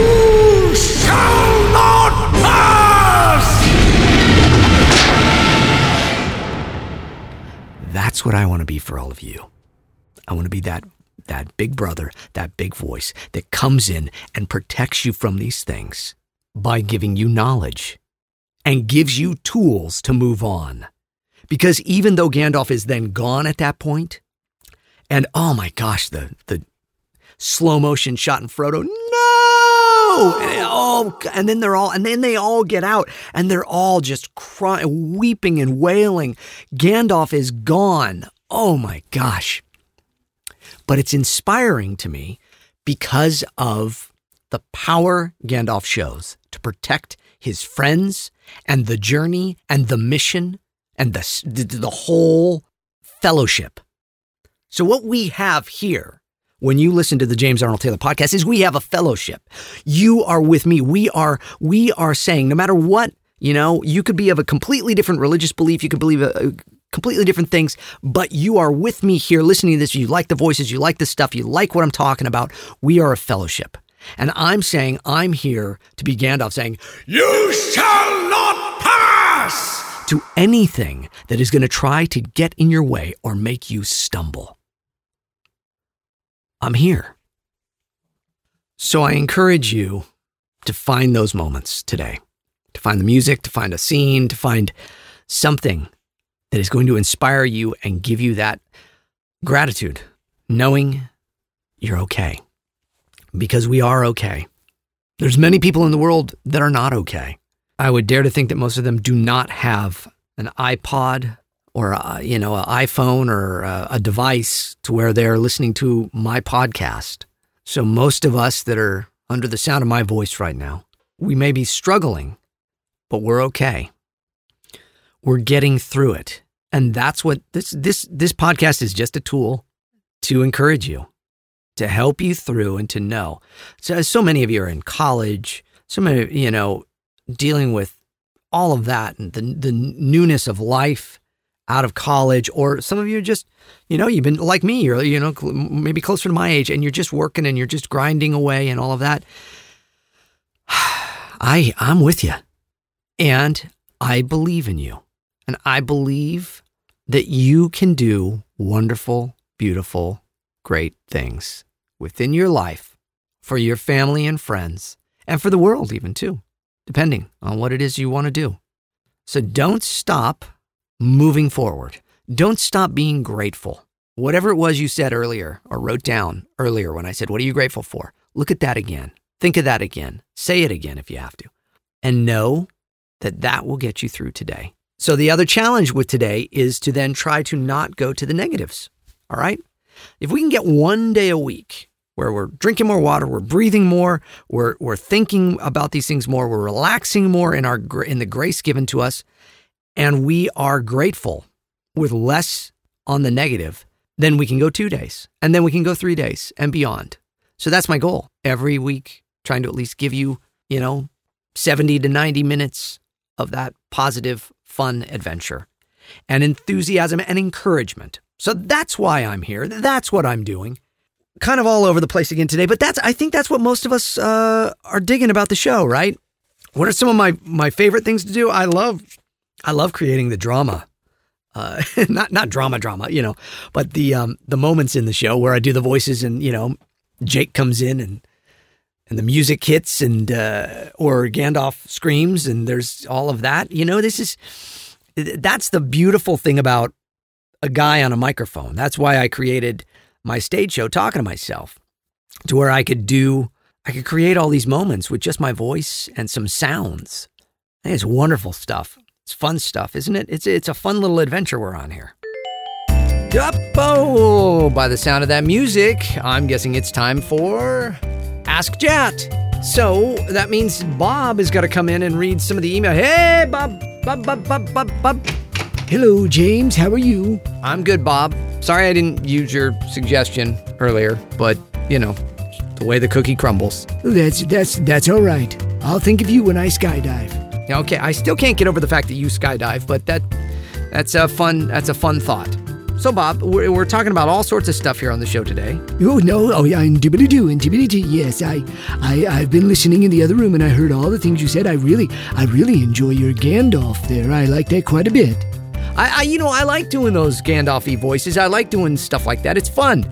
That's what I want to be for all of you. I want to be that that big brother, that big voice that comes in and protects you from these things, by giving you knowledge and gives you tools to move on. Because even though Gandalf is then gone at that point, and oh my gosh, the the slow motion shot in Frodo, no! And, oh, and then they're all, and then they all get out, and they're all just crying, weeping and wailing. Gandalf is gone. Oh my gosh! But it's inspiring to me because of the power Gandalf shows to protect his friends and the journey and the mission and the, the, the whole fellowship. So, what we have here when you listen to the James Arnold Taylor podcast is we have a fellowship. You are with me. We are, we are saying no matter what, you know, you could be of a completely different religious belief. You could believe a, a completely different things, but you are with me here listening to this. You like the voices, you like the stuff, you like what I'm talking about. We are a fellowship. And I'm saying I'm here to be Gandalf saying,
You shall not pass!
to anything that is going to try to get in your way or make you stumble. I'm here. So I encourage you to find those moments today, to find the music, to find a scene, to find something that is going to inspire you and give you that gratitude, knowing you're okay. Because we are okay. There's many people in the world that are not okay. I would dare to think that most of them do not have an iPod or a, you know an iPhone or a, a device to where they're listening to my podcast. So most of us that are under the sound of my voice right now, we may be struggling, but we're okay. We're getting through it. And that's what this this this podcast is just a tool to encourage you, to help you through and to know. So as so many of you are in college, so many, you know, dealing with all of that and the the newness of life out of college or some of you just you know you've been like me you're you know maybe closer to my age and you're just working and you're just grinding away and all of that. *sighs* I I'm with you and I believe in you. And I believe that you can do wonderful beautiful great things within your life for your family and friends and for the world even too depending on what it is you want to do. So don't stop moving forward. Don't stop being grateful. Whatever it was you said earlier or wrote down earlier when I said, What are you grateful for? Look at that again. Think of that again. Say it again if you have to. And know that that will get you through today. So the other challenge with today is to then try to not go to the negatives. All right? If we can get one day a week where we're drinking more water, we're breathing more, we're, we're thinking about these things more, we're relaxing more in, our, in the grace given to us, and we are grateful with less on the negative, then we can go two days, and then we can go three days and beyond. So that's my goal every week, trying to at least give you, you know, 70 to 90 minutes of that positive, fun adventure and enthusiasm and encouragement. So that's why I'm here. That's what I'm doing kind of all over the place again today, but that's I think that's what most of us uh, are digging about the show, right? What are some of my my favorite things to do? I love I love creating the drama. Uh, *laughs* not not drama drama, you know, but the um, the moments in the show where I do the voices and you know Jake comes in and and the music hits and uh, or Gandalf screams and there's all of that. You know, this is that's the beautiful thing about a guy on a microphone. That's why I created my stage show talking to myself to where I could do, I could create all these moments with just my voice and some sounds. It's wonderful stuff. It's fun stuff, isn't it? It's, it's a fun little adventure we're on here. Oh, by the sound of that music, I'm guessing it's time for Ask Jat. So that means Bob has got to come in and read some of the email. Hey, Bob, Bob, Bob, Bob, Bob, Bob.
Hello, James. How are you?
I'm good, Bob. Sorry I didn't use your suggestion earlier, but you know, the way the cookie crumbles.
That's that's that's all right. I'll think of you when I skydive.
Okay, I still can't get over the fact that you skydive, but that that's a fun that's a fun thought. So, Bob, we're, we're talking about all sorts of stuff here on the show today.
Oh no! Oh yeah, and dibbity doo and dibbity doo. Yes, I, I, I've been listening in the other room and I heard all the things you said. I really, I really enjoy your Gandalf there. I like that quite a bit.
I, I you know, I like doing those Gandalfy voices. I like doing stuff like that. It's fun.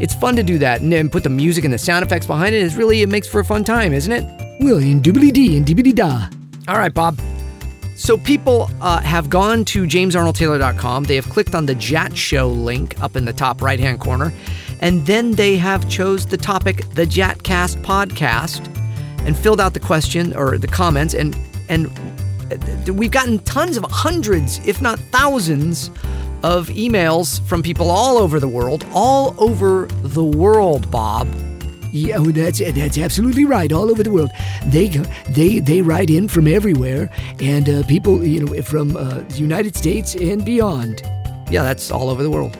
It's fun to do that and then put the music and the sound effects behind it. It's really it makes for a fun time, isn't it?
Well, indubitably and dibbity da.
All right, Bob. So people uh, have gone to jamesarnoldtaylor.com. They have clicked on the Jat Show link up in the top right hand corner, and then they have chose the topic, the Jatcast podcast, and filled out the question or the comments. And and uh, we've gotten tons of hundreds, if not thousands, of emails from people all over the world, all over the world, Bob.
Yeah, oh, that's that's absolutely right. All over the world, they they they write in from everywhere, and uh, people, you know, from uh, the United States and beyond.
Yeah, that's all over the world.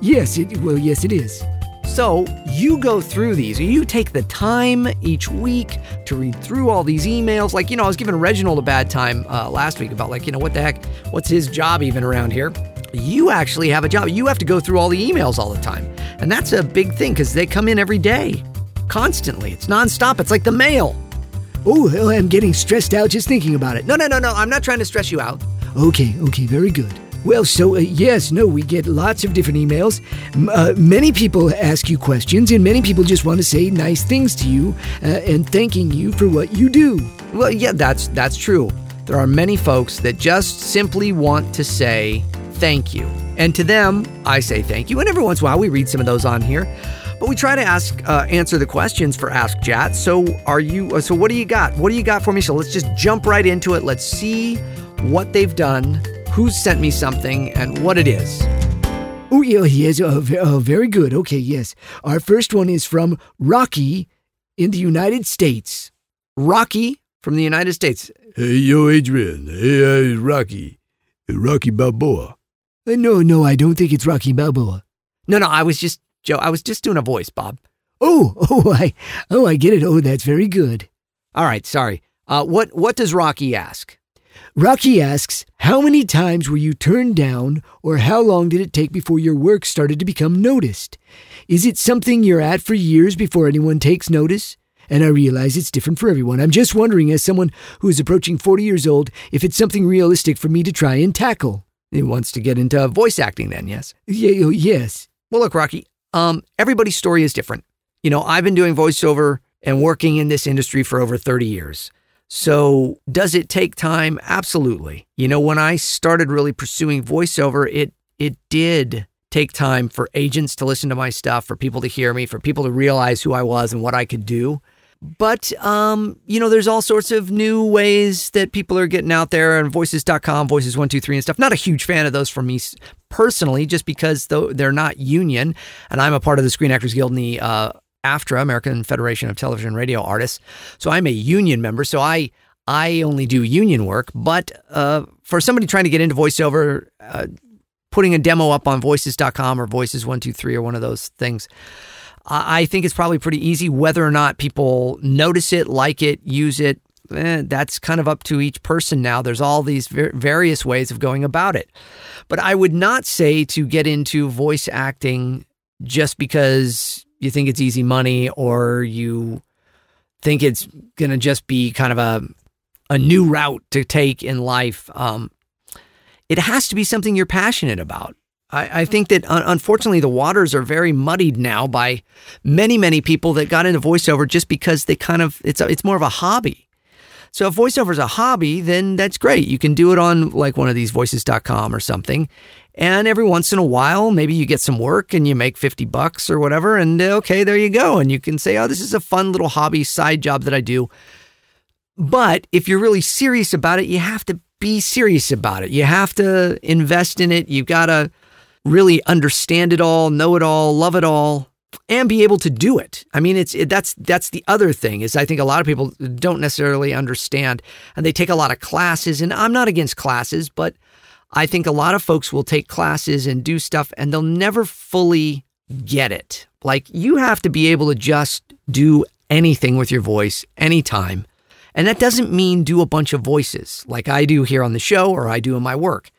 Yes, it, well, yes, it is.
So you go through these, you take the time each week to read through all these emails. Like, you know, I was giving Reginald a bad time uh, last week about, like, you know, what the heck, what's his job even around here? You actually have a job. You have to go through all the emails all the time. And that's a big thing because they come in every day, constantly. It's nonstop. It's like the mail.
Oh, I'm getting stressed out just thinking about it.
No, no, no, no. I'm not trying to stress you out.
Okay, okay, very good. Well, so uh, yes, no, we get lots of different emails. M- uh, many people ask you questions, and many people just want to say nice things to you uh, and thanking you for what you do.
Well, yeah, that's that's true. There are many folks that just simply want to say thank you. And to them, I say thank you. And every once in a while, we read some of those on here. But we try to ask, uh, answer the questions for Ask Jat. So, are you? Uh, so, what do you got? What do you got for me? So, let's just jump right into it. Let's see what they've done, who's sent me something, and what it is.
Oh, yeah, yes, uh, v- uh, very good. Okay, yes. Our first one is from Rocky in the United States.
Rocky from the United States.
Hey, yo, Adrian. Hey, uh, Rocky. Rocky Balboa.
Uh, no, no, I don't think it's Rocky Balboa.
No, no, I was just Joe. I was just doing a voice, Bob.
Oh, *laughs* oh, I, oh, I get it. Oh, that's very good.
All right, sorry. Uh, what what does Rocky ask?
Rocky asks, How many times were you turned down, or how long did it take before your work started to become noticed? Is it something you're at for years before anyone takes notice? And I realize it's different for everyone. I'm just wondering, as someone who is approaching 40 years old, if it's something realistic for me to try and tackle.
He wants to get into voice acting. Then, yes.
Yeah, oh, yes.
Well, look, Rocky. Um, everybody's story is different. You know, I've been doing voiceover and working in this industry for over 30 years. So, does it take time? Absolutely. You know, when I started really pursuing voiceover, it it did take time for agents to listen to my stuff, for people to hear me, for people to realize who I was and what I could do. But um, you know, there's all sorts of new ways that people are getting out there and voices.com, voices123 and stuff. Not a huge fan of those for me personally, just because they're not union, and I'm a part of the Screen Actors Guild and the uh, AFTRA, American Federation of Television and Radio Artists. So I'm a union member. So I I only do union work. But uh, for somebody trying to get into voiceover, uh, putting a demo up on voices.com or voices123 or one of those things, I think it's probably pretty easy. Whether or not people notice it, like it, use it, eh, that's kind of up to each person now. There's all these various ways of going about it. But I would not say to get into voice acting just because you think it's easy money or you think it's going to just be kind of a a new route to take in life. Um, it has to be something you're passionate about. I, I think that un- unfortunately the waters are very muddied now by many many people that got into voiceover just because they kind of it's a, it's more of a hobby. So if voiceover is a hobby, then that's great. You can do it on like one of these voices.com or something. And every once in a while, maybe you get some work and you make 50 bucks or whatever. And uh, okay, there you go. And you can say, oh, this is a fun little hobby side job that I do. But if you're really serious about it, you have to be serious about it. You have to invest in it. You've got to really understand it all, know it all, love it all, and be able to do it. I mean, it's it, that's that's the other thing is I think a lot of people don't necessarily understand, and they take a lot of classes. And I'm not against classes, but I think a lot of folks will take classes and do stuff, and they'll never fully get it. Like you have to be able to just do anything with your voice anytime. And that doesn't mean do a bunch of voices like I do here on the show or I do in my work.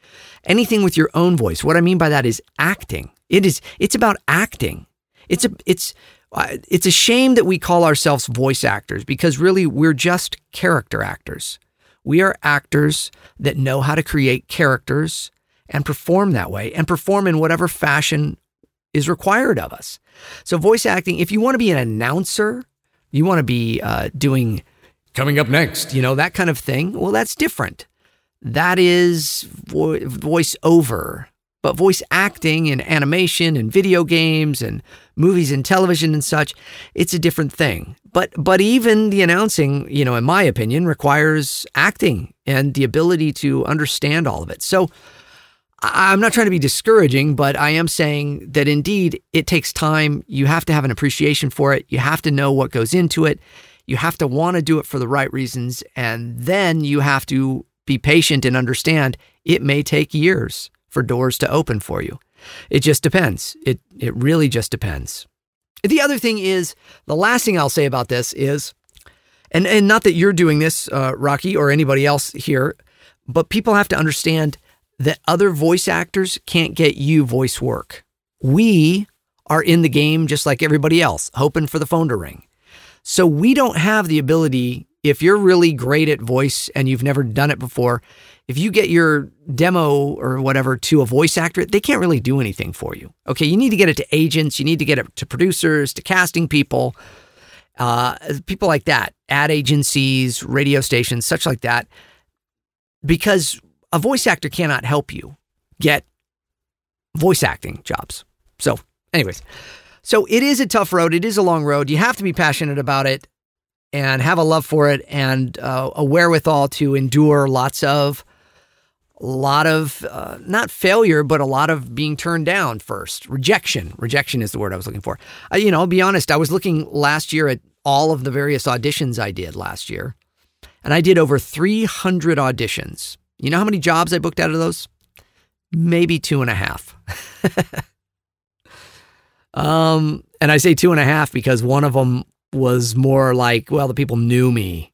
Anything with your own voice. What I mean by that is acting. It is it's about acting. It's a it's uh, it's a shame that we call ourselves voice actors because really we're just character actors. We are actors that know how to create characters and perform that way and perform in whatever fashion is required of us. So voice acting, if you want to be an announcer, you want to be uh, doing
Coming up next,
you know, that kind of thing. Well, that's different. That is vo- voice over. But voice acting and animation and video games and movies and television and such, it's a different thing. But but even the announcing, you know, in my opinion, requires acting and the ability to understand all of it. So I'm not trying to be discouraging, but I am saying that indeed it takes time. You have to have an appreciation for it. You have to know what goes into it. You have to want to do it for the right reasons. And then you have to be patient and understand it may take years for doors to open for you. It just depends. It, it really just depends. The other thing is, the last thing I'll say about this is, and, and not that you're doing this, uh, Rocky, or anybody else here, but people have to understand that other voice actors can't get you voice work. We are in the game just like everybody else, hoping for the phone to ring. So we don't have the ability, if you're really great at voice and you've never done it before, if you get your demo or whatever to a voice actor, they can't really do anything for you. Okay, you need to get it to agents, you need to get it to producers, to casting people, uh, people like that, ad agencies, radio stations, such like that, because a voice actor cannot help you get voice acting jobs. So, anyways, so it is a tough road. It is a long road. You have to be passionate about it and have a love for it and uh, a wherewithal to endure lots of, a lot of uh, not failure, but a lot of being turned down first. Rejection. Rejection is the word I was looking for. Uh, you know, I'll be honest. I was looking last year at all of the various auditions I did last year, and I did over 300 auditions. You know how many jobs I booked out of those? Maybe two and a half. *laughs* um, and I say two and a half because one of them was more like, well, the people knew me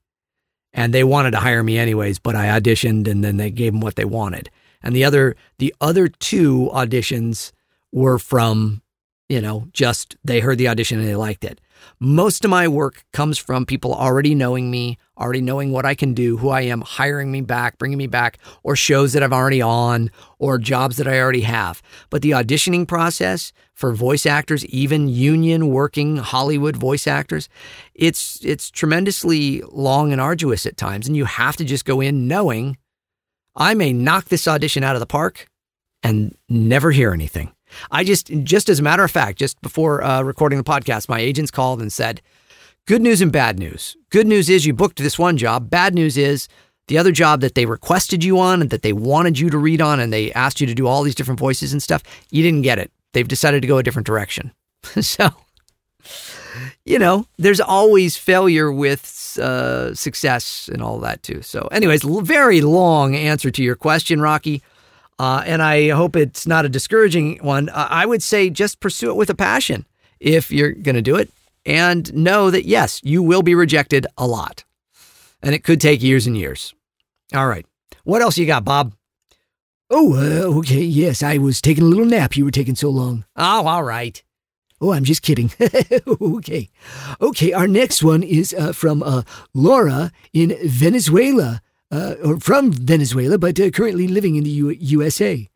and they wanted to hire me anyways, but I auditioned and then they gave them what they wanted. And the other, the other two auditions were from, you know, just they heard the audition and they liked it. Most of my work comes from people already knowing me, already knowing what I can do, who I am, hiring me back, bringing me back, or shows that I'm already on, or jobs that I already have. But the auditioning process for voice actors, even union working Hollywood voice actors, it's it's tremendously long and arduous at times, and you have to just go in knowing I may knock this audition out of the park and never hear anything. I just, just as a matter of fact, just before uh, recording the podcast, my agents called and said, good news and bad news. Good news is you booked this one job. Bad news is the other job that they requested you on and that they wanted you to read on and they asked you to do all these different voices and stuff, you didn't get it. They've decided to go a different direction. *laughs* so, you know, there's always failure with uh, success and all that too. So, anyways, very long answer to your question, Rocky. Uh, and I hope it's not a discouraging one. Uh, I would say just pursue it with a passion if you're going to do it and know that, yes, you will be rejected a lot. And it could take years and years. All right. What else you got, Bob?
Oh, uh, okay. Yes, I was taking a little nap. You were taking so long.
Oh, all right.
Oh, I'm just kidding. *laughs* okay. Okay, our next one is uh, from uh, Laura in Venezuela, uh, or from Venezuela, but uh, currently living in the U- USA.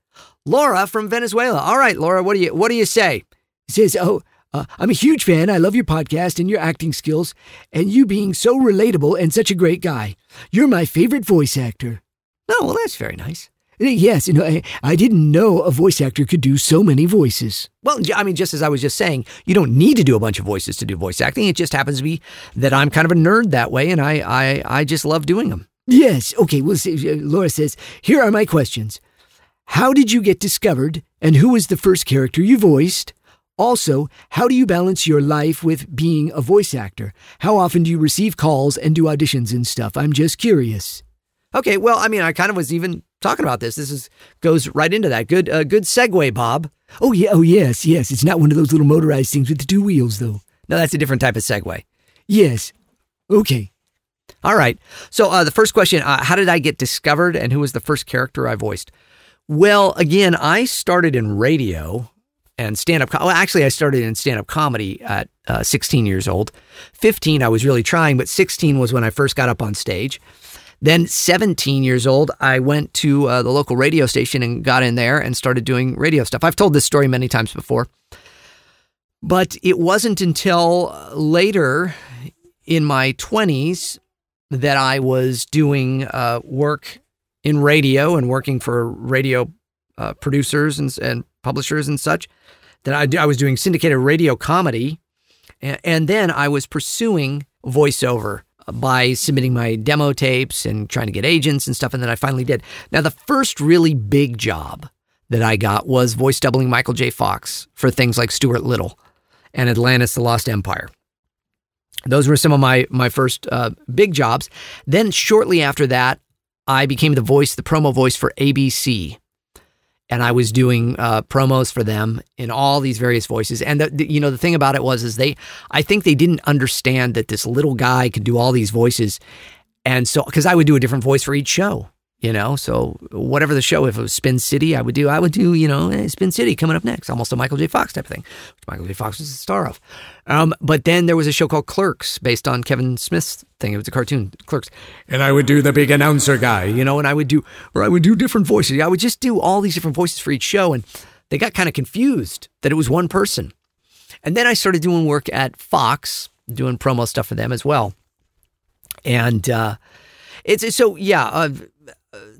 Laura from Venezuela. All right, Laura, what do you what do you say?
says, "Oh, uh, I'm a huge fan. I love your podcast and your acting skills, and you being so relatable and such a great guy. You're my favorite voice actor."
Oh, well, that's very nice.
Uh, Yes, you know, I, I didn't know a voice actor could do so many voices.
Well, I mean, just as I was just saying, you don't need to do a bunch of voices to do voice acting. It just happens to be that I'm kind of a nerd that way, and I I, I just love doing them.
Yes, okay. Well, see, uh, Laura says, "Here are my questions. How did you get discovered, and who was the first character you voiced?" Also, how do you balance your life with being a voice actor? How often do you receive calls and do auditions and stuff? I'm just curious.
Okay, well, I mean, I kind of was even talking about this. This is goes right into that. Good, uh, good segue, Bob.
Oh yeah, oh yes, yes. It's not one of those little motorized things with the two wheels, though.
No, that's a different type of segue.
Yes. Okay.
All right. So uh, the first question: uh, How did I get discovered, and who was the first character I voiced? Well, again, I started in radio and stand up. Well, actually, I started in stand up comedy at uh, 16 years old. 15, I was really trying, but 16 was when I first got up on stage. Then, 17 years old, I went to uh, the local radio station and got in there and started doing radio stuff. I've told this story many times before, but it wasn't until later in my 20s that I was doing uh, work in radio and working for radio uh, producers and, and publishers and such. That I, I was doing syndicated radio comedy, and, and then I was pursuing voiceover by submitting my demo tapes and trying to get agents and stuff. And then I finally did. Now, the first really big job that I got was voice doubling Michael J. Fox for things like Stuart Little and Atlantis: The Lost Empire. Those were some of my my first uh, big jobs. Then shortly after that, I became the voice, the promo voice for ABC, and I was doing uh, promos for them in all these various voices. And the, the, you know the thing about it was is they, I think they didn't understand that this little guy could do all these voices, and so because I would do a different voice for each show you know? So whatever the show if it was spin city i would do i would do you know eh, spin city coming up next almost a michael j. Fox type of thing which michael j. Fox was the star of. Um, but then there was a show called clerks based on kevin smith's thing. It was a cartoon clerks.
And I would do the big announcer guy.
you know and i would do or i would do different voices. I would just do all these different voices for each show and they got kind of confused that it was one person. And then i started doing work at fox doing promo stuff for them as well. And uh, it's so yeah uh,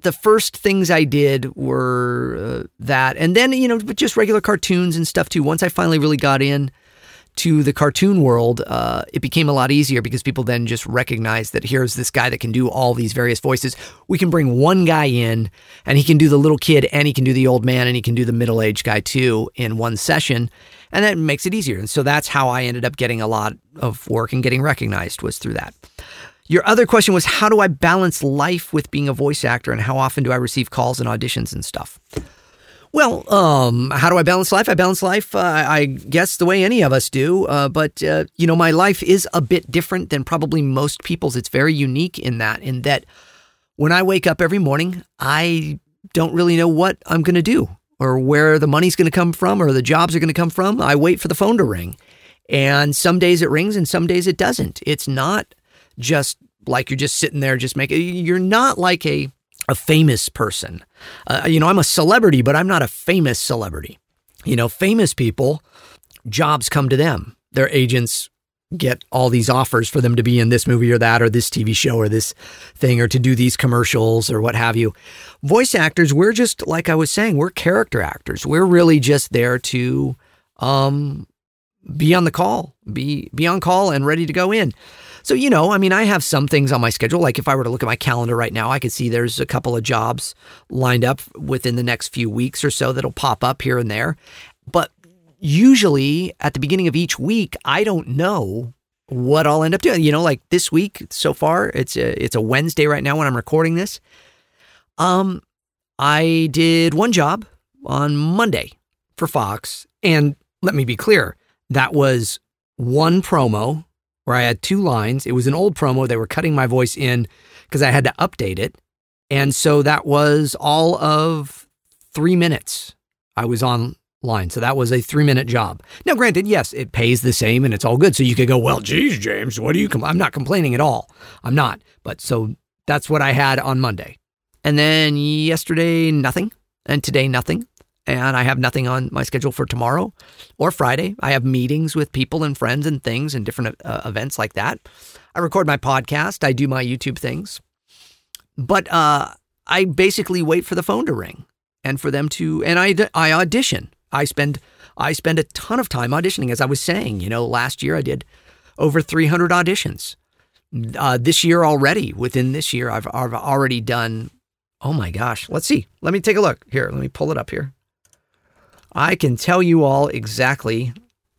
the first things I did were uh, that, and then you know, just regular cartoons and stuff too. Once I finally really got in to the cartoon world, uh, it became a lot easier because people then just recognized that here's this guy that can do all these various voices. We can bring one guy in, and he can do the little kid, and he can do the old man, and he can do the middle aged guy too in one session, and that makes it easier. And so that's how I ended up getting a lot of work and getting recognized was through that. Your other question was how do I balance life with being a voice actor and how often do I receive calls and auditions and stuff? Well, um, how do I balance life? I balance life, uh, I guess, the way any of us do. Uh, but, uh, you know, my life is a bit different than probably most people's. It's very unique in that, in that when I wake up every morning, I don't really know what I'm going to do or where the money's going to come from or the jobs are going to come from. I wait for the phone to ring. And some days it rings and some days it doesn't. It's not just like you're just sitting there, just making, you're not like a, a famous person. Uh, you know, I'm a celebrity, but I'm not a famous celebrity. You know, famous people, jobs come to them. Their agents get all these offers for them to be in this movie or that or this TV show or this thing or to do these commercials or what have you. Voice actors, we're just like I was saying, we're character actors. We're really just there to um, be on the call, be be on call and ready to go in. So, you know, I mean, I have some things on my schedule. Like if I were to look at my calendar right now, I could see there's a couple of jobs lined up within the next few weeks or so that'll pop up here and there. But usually at the beginning of each week, I don't know what I'll end up doing. You know, like this week so far, it's a, it's a Wednesday right now when I'm recording this. Um, I did one job on Monday for Fox, and let me be clear, that was one promo where I had two lines. It was an old promo. They were cutting my voice in because I had to update it. And so that was all of three minutes I was online. So that was a three minute job. Now, granted, yes, it pays the same and it's all good. So you could go, well, geez, James, what do you? I'm not complaining at all. I'm not. But so that's what I had on Monday. And then yesterday, nothing. And today, nothing and I have nothing on my schedule for tomorrow or Friday. I have meetings with people and friends and things and different uh, events like that. I record my podcast, I do my YouTube things. But uh, I basically wait for the phone to ring and for them to and I I audition. I spend I spend a ton of time auditioning as I was saying, you know, last year I did over 300 auditions. Uh, this year already, within this year I've I've already done Oh my gosh. Let's see. Let me take a look. Here, let me pull it up here. I can tell you all exactly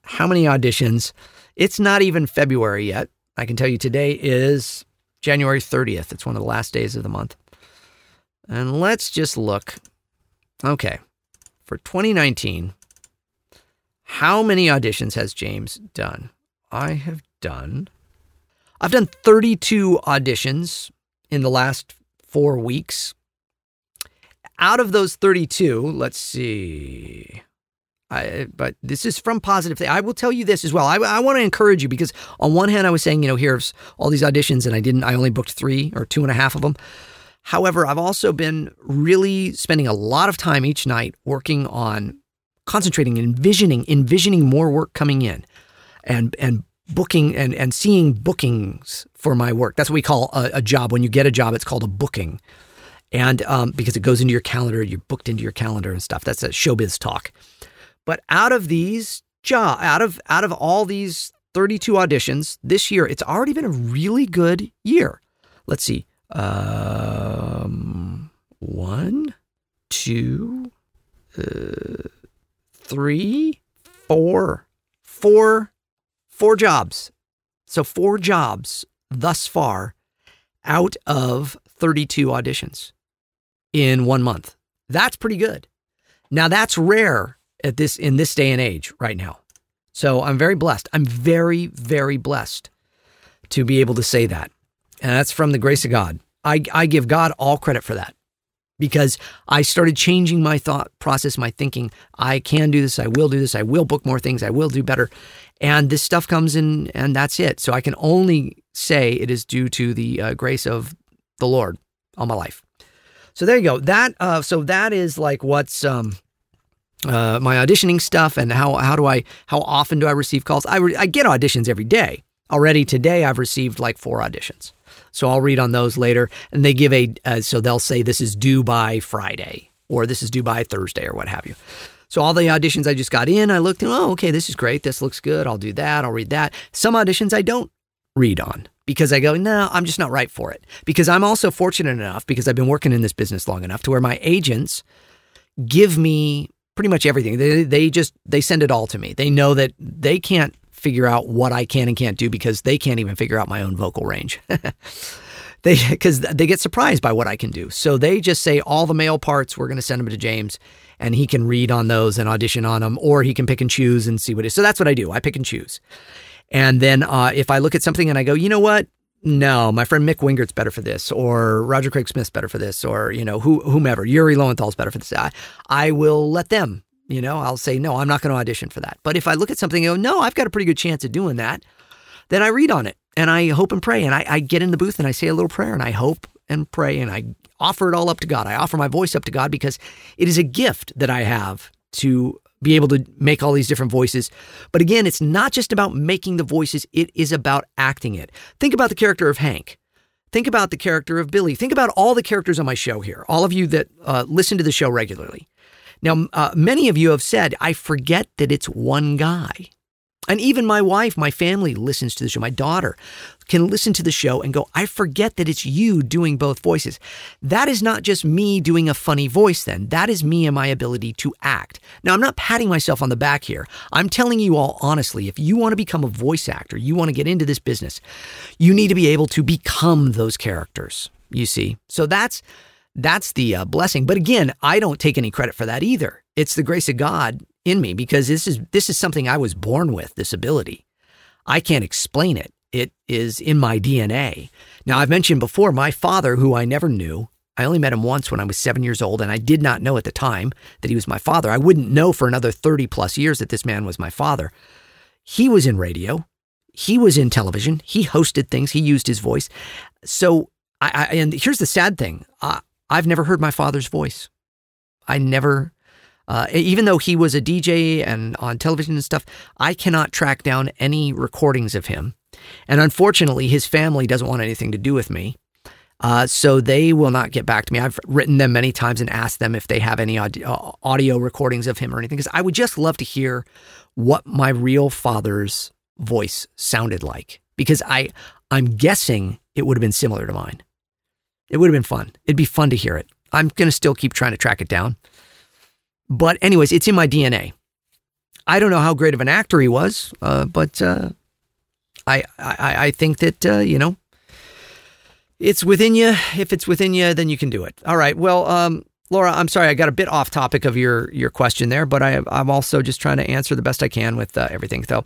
how many auditions. It's not even February yet. I can tell you today is January 30th. It's one of the last days of the month. And let's just look. Okay. For 2019, how many auditions has James done? I have done I've done 32 auditions in the last 4 weeks out of those 32, let's see. I, but this is from positive. thing. I will tell you this as well. I, I want to encourage you because on one hand, I was saying, you know, here's all these auditions, and I didn't. I only booked three or two and a half of them. However, I've also been really spending a lot of time each night working on concentrating, envisioning, envisioning more work coming in, and and booking and, and seeing bookings for my work. That's what we call a, a job. When you get a job, it's called a booking. And um, because it goes into your calendar, you're booked into your calendar and stuff. That's a showbiz talk. But out of these job, out of out of all these 32 auditions this year, it's already been a really good year. Let's see. Um, one, two, uh, three, four, four, four jobs. So four jobs thus far out of 32 auditions in one month. That's pretty good. Now that's rare at this in this day and age right now. So I'm very blessed. I'm very, very blessed to be able to say that. And that's from the grace of God. I, I give God all credit for that because I started changing my thought process, my thinking. I can do this. I will do this. I will book more things. I will do better. And this stuff comes in, and that's it. So I can only say it is due to the uh, grace of the Lord on my life. So there you go. That uh, so that is like what's um, uh, my auditioning stuff and how how do I how often do I receive calls? I re- I get auditions every day. Already today, I've received like four auditions. So I'll read on those later. And they give a, uh, so they'll say this is due by Friday or this is due by Thursday or what have you. So all the auditions I just got in, I looked and, oh, okay, this is great. This looks good. I'll do that. I'll read that. Some auditions I don't read on because I go, no, I'm just not right for it. Because I'm also fortunate enough, because I've been working in this business long enough to where my agents give me pretty much everything. They, they just, they send it all to me. They know that they can't figure out what I can and can't do because they can't even figure out my own vocal range. *laughs* they because they get surprised by what I can do. So they just say all the male parts we're going to send them to James and he can read on those and audition on them or he can pick and choose and see what it is. So that's what I do. I pick and choose. And then uh, if I look at something and I go, "You know what? No, my friend Mick Wingert's better for this, or Roger Craig Smith's better for this, or you know, who, whomever, Yuri Lowenthal's better for this. I, I will let them you know, I'll say, no, I'm not going to audition for that. But if I look at something and go, no, I've got a pretty good chance of doing that, then I read on it and I hope and pray. And I, I get in the booth and I say a little prayer and I hope and pray and I offer it all up to God. I offer my voice up to God because it is a gift that I have to be able to make all these different voices. But again, it's not just about making the voices, it is about acting it. Think about the character of Hank. Think about the character of Billy. Think about all the characters on my show here, all of you that uh, listen to the show regularly. Now, uh, many of you have said, I forget that it's one guy. And even my wife, my family listens to the show. My daughter can listen to the show and go, I forget that it's you doing both voices. That is not just me doing a funny voice, then. That is me and my ability to act. Now, I'm not patting myself on the back here. I'm telling you all honestly, if you want to become a voice actor, you want to get into this business, you need to be able to become those characters, you see. So that's that's the uh, blessing. But again, I don't take any credit for that either. It's the grace of God in me because this is this is something I was born with, this ability. I can't explain it. It is in my DNA. Now, I've mentioned before my father, who I never knew, I only met him once when I was seven years old, and I did not know at the time that he was my father. I wouldn't know for another 30 plus years that this man was my father. He was in radio, he was in television, he hosted things, he used his voice. So, I, I and here's the sad thing I've never heard my father's voice. I never, uh, even though he was a DJ and on television and stuff, I cannot track down any recordings of him. And unfortunately, his family doesn't want anything to do with me. Uh, so they will not get back to me. I've written them many times and asked them if they have any audio, uh, audio recordings of him or anything, because I would just love to hear what my real father's voice sounded like. Because I, I'm guessing it would have been similar to mine. It would have been fun. It'd be fun to hear it. I'm going to still keep trying to track it down. But, anyways, it's in my DNA. I don't know how great of an actor he was, uh, but uh, I, I, I think that, uh, you know, it's within you. If it's within you, then you can do it. All right. Well, um, Laura, I'm sorry I got a bit off topic of your your question there, but I, I'm also just trying to answer the best I can with uh, everything. So,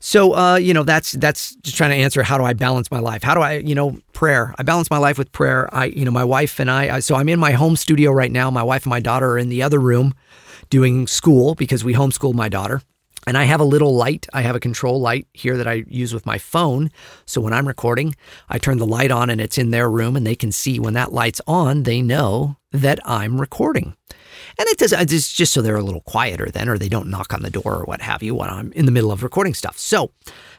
so, uh, you know, that's that's just trying to answer how do I balance my life? How do I, you know, prayer? I balance my life with prayer. I, you know, my wife and I, I so I'm in my home studio right now. My wife and my daughter are in the other room doing school because we homeschooled my daughter. And I have a little light. I have a control light here that I use with my phone. So when I'm recording, I turn the light on and it's in their room and they can see when that light's on, they know that I'm recording. And it does, it's just so they're a little quieter then, or they don't knock on the door or what have you when I'm in the middle of recording stuff. So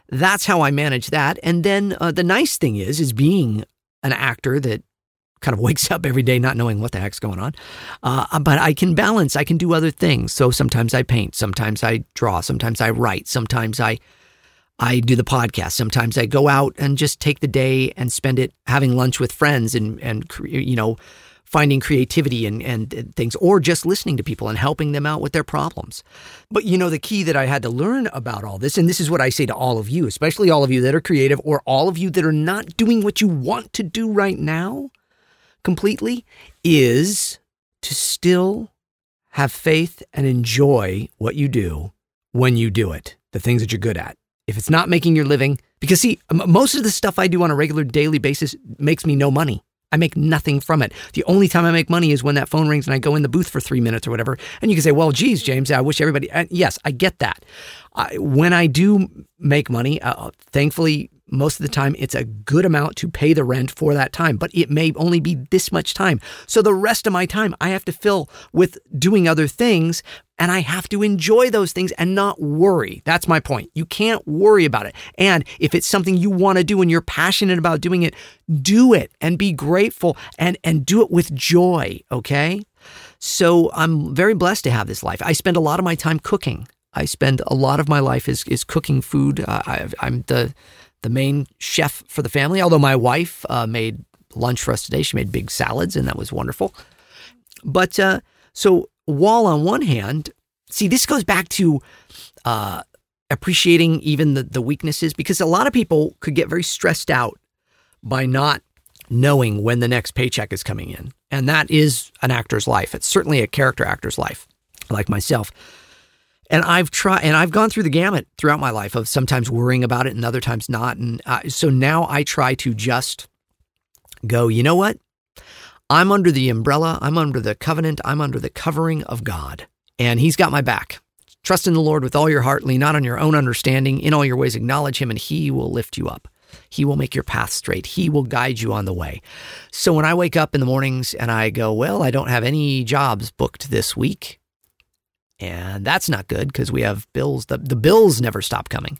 that's how I manage that. And then uh, the nice thing is, is being an actor that kind of *laughs* wakes up every day not knowing what the heck's going on. Uh, but I can balance, I can do other things. So sometimes I paint, sometimes I draw, sometimes I write, sometimes I I do the podcast. Sometimes I go out and just take the day and spend it having lunch with friends and and you know finding creativity and, and things, or just listening to people and helping them out with their problems. But you know, the key that I had to learn about all this, and this is what I say to all of you, especially all of you that are creative or all of you that are not doing what you want to do right now completely, is to still have faith and enjoy what you do when you do it, the things that you're good at if it's not making your living, because see, most of the stuff I do on a regular daily basis makes me no money. I make nothing from it. The only time I make money is when that phone rings and I go in the booth for three minutes or whatever. And you can say, well, geez, James, I wish everybody, yes, I get that. I, when I do make money, uh, thankfully, most of the time it's a good amount to pay the rent for that time, but it may only be this much time. So the rest of my time I have to fill with doing other things and I have to enjoy those things and not worry. That's my point. You can't worry about it. And if it's something you want to do and you're passionate about doing it, do it and be grateful and and do it with joy, okay? So I'm very blessed to have this life. I spend a lot of my time cooking. I spend a lot of my life is is cooking food. Uh, I, I'm the the main chef for the family. Although my wife uh, made lunch for us today, she made big salads, and that was wonderful. But uh, so, while on one hand, see, this goes back to uh, appreciating even the, the weaknesses, because a lot of people could get very stressed out by not knowing when the next paycheck is coming in. And that is an actor's life. It's certainly a character actor's life, like myself. And I've tried, and I've gone through the gamut throughout my life of sometimes worrying about it and other times not. And uh, so now I try to just go, you know what? I'm under the umbrella, I'm under the covenant, I'm under the covering of God, and He's got my back. Trust in the Lord with all your heart, lean not on your own understanding. In all your ways, acknowledge Him, and He will lift you up. He will make your path straight. He will guide you on the way. So when I wake up in the mornings and I go, Well, I don't have any jobs booked this week, and that's not good because we have bills. The, the bills never stop coming.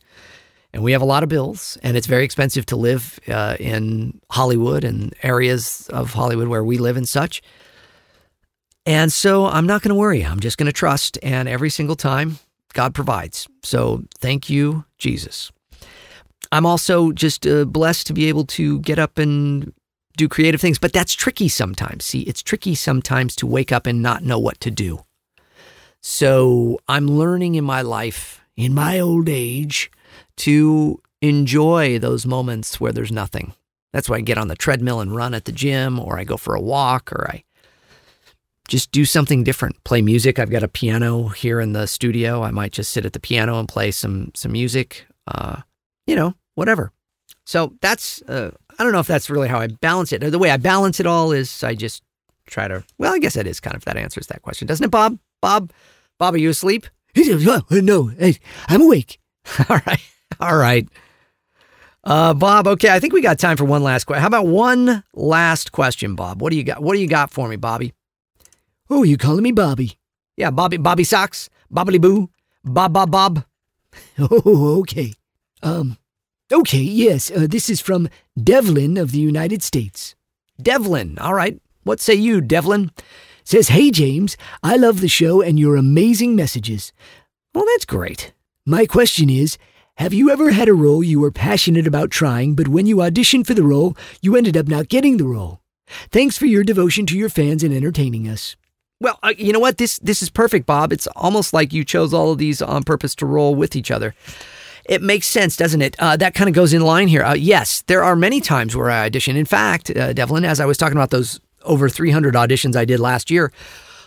And we have a lot of bills, and it's very expensive to live uh, in Hollywood and areas of Hollywood where we live and such. And so I'm not going to worry. I'm just going to trust. And every single time, God provides. So thank you, Jesus. I'm also just uh, blessed to be able to get up and do creative things, but that's tricky sometimes. See, it's tricky sometimes to wake up and not know what to do. So I'm learning in my life, in my old age, to enjoy those moments where there's nothing. That's why I get on the treadmill and run at the gym, or I go for a walk, or I just do something different. Play music. I've got a piano here in the studio. I might just sit at the piano and play some some music. Uh, you know, whatever. So that's uh, I don't know if that's really how I balance it. The way I balance it all is I just try to. Well, I guess it is kind of that answers that question, doesn't it, Bob? Bob, Bob, are you asleep? *laughs*
No, I'm awake. *laughs*
All right. All right. Uh, Bob, okay, I think we got time for one last question. How about one last question, Bob? What do you got? What do you got for me, Bobby?
Oh, you calling me Bobby?
Yeah, Bobby, Bobby Socks, Bobbly Boo, Bob, Bob, Bob. *laughs*
Oh, okay. Um, okay, yes. Uh, this is from Devlin of the United States.
Devlin, all right. What say you, Devlin?
Says, Hey, James, I love the show and your amazing messages.
Well, that's great.
My question is Have you ever had a role you were passionate about trying, but when you auditioned for the role, you ended up not getting the role? Thanks for your devotion to your fans and entertaining us.
Well, uh, you know what? This this is perfect, Bob. It's almost like you chose all of these on purpose to roll with each other. It makes sense, doesn't it? Uh, that kind of goes in line here. Uh, yes, there are many times where I audition. In fact, uh, Devlin, as I was talking about those over 300 auditions I did last year.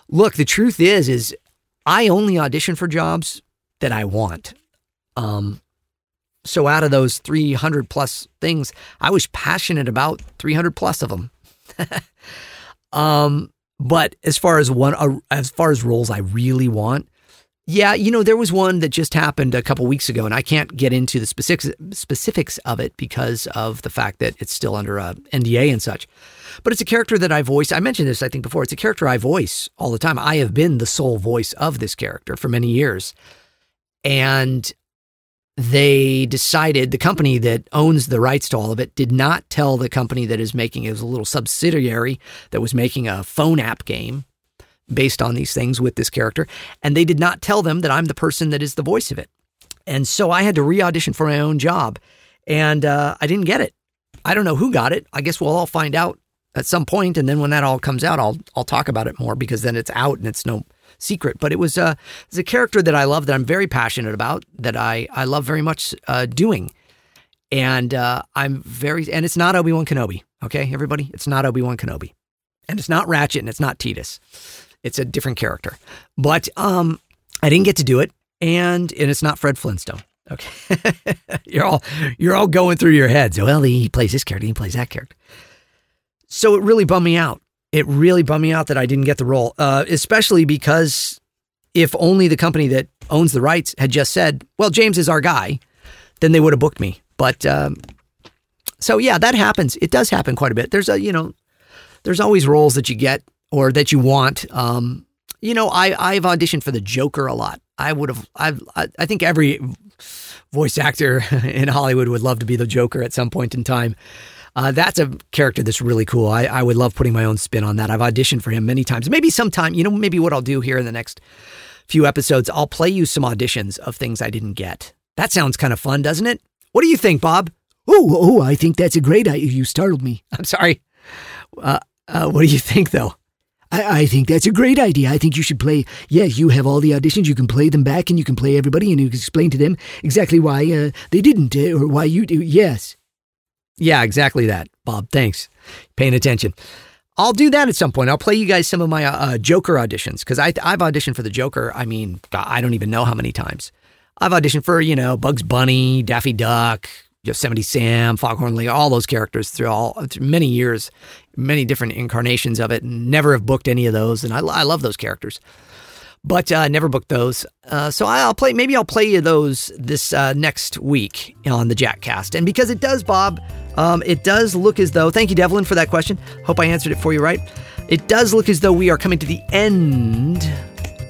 Look, the truth is, is I only audition for jobs that I want. Um, so out of those 300 plus things, I was passionate about 300 plus of them. *laughs* um, but as far as one, uh, as far as roles I really want, Yeah, you know, there was one that just happened a couple weeks ago, and I can't get into the specifics specifics of it because of the fact that it's still under a NDA and such. But it's a character that I voice. I mentioned this, I think, before. It's a character I voice all the time. I have been the sole voice of this character for many years, and they decided the company that owns the rights to all of it did not tell the company that is making it was a little subsidiary that was making a phone app game based on these things with this character. And they did not tell them that I'm the person that is the voice of it. And so I had to re audition for my own job and uh, I didn't get it. I don't know who got it. I guess we'll all find out at some point, and then when that all comes out, I'll I'll talk about it more because then it's out and it's no secret. But it was uh, it's a character that I love that I'm very passionate about that I I love very much uh, doing, and uh, I'm very and it's not Obi Wan Kenobi. Okay, everybody, it's not Obi Wan Kenobi, and it's not Ratchet and it's not Tidus. It's a different character. But um, I didn't get to do it, and and it's not Fred Flintstone. Okay, *laughs* you're all you're all going through your heads. Well, he plays this character, he plays that character. So it really bummed me out. It really bummed me out that I didn't get the role, uh, especially because if only the company that owns the rights had just said, "Well, James is our guy," then they would have booked me. But um, so yeah, that happens. It does happen quite a bit. There's a you know, there's always roles that you get or that you want. Um, you know, I I've auditioned for the Joker a lot. I would have. I've. I, I think every voice actor *laughs* in Hollywood would love to be the Joker at some point in time. Uh, that's a character that's really cool. I, I would love putting my own spin on that. I've auditioned for him many times. Maybe sometime, you know, maybe what I'll do here in the next few episodes, I'll play you some auditions of things I didn't get. That sounds kind of fun, doesn't it? What do you think, Bob?
Oh, oh, I think that's a great idea. You startled me. *laughs*
I'm sorry. Uh, uh, what do you think, though?
I, I think that's a great idea. I think you should play. Yeah, you have all the auditions. You can play them back, and you can play everybody, and you can explain to them exactly why uh, they didn't uh, or why you do. Yes.
Yeah, exactly that, Bob. Thanks. Paying attention. I'll do that at some point. I'll play you guys some of my uh, Joker auditions because I've auditioned for the Joker. I mean, I don't even know how many times. I've auditioned for, you know, Bugs Bunny, Daffy Duck, Yosemite Sam, Foghorn Lee, all those characters through all through many years, many different incarnations of it. Never have booked any of those, and I, I love those characters, but uh, never booked those. Uh, so I'll play. Maybe I'll play you those this uh, next week on the Jatcast, and because it does, Bob, um, it does look as though. Thank you, Devlin, for that question. Hope I answered it for you right. It does look as though we are coming to the end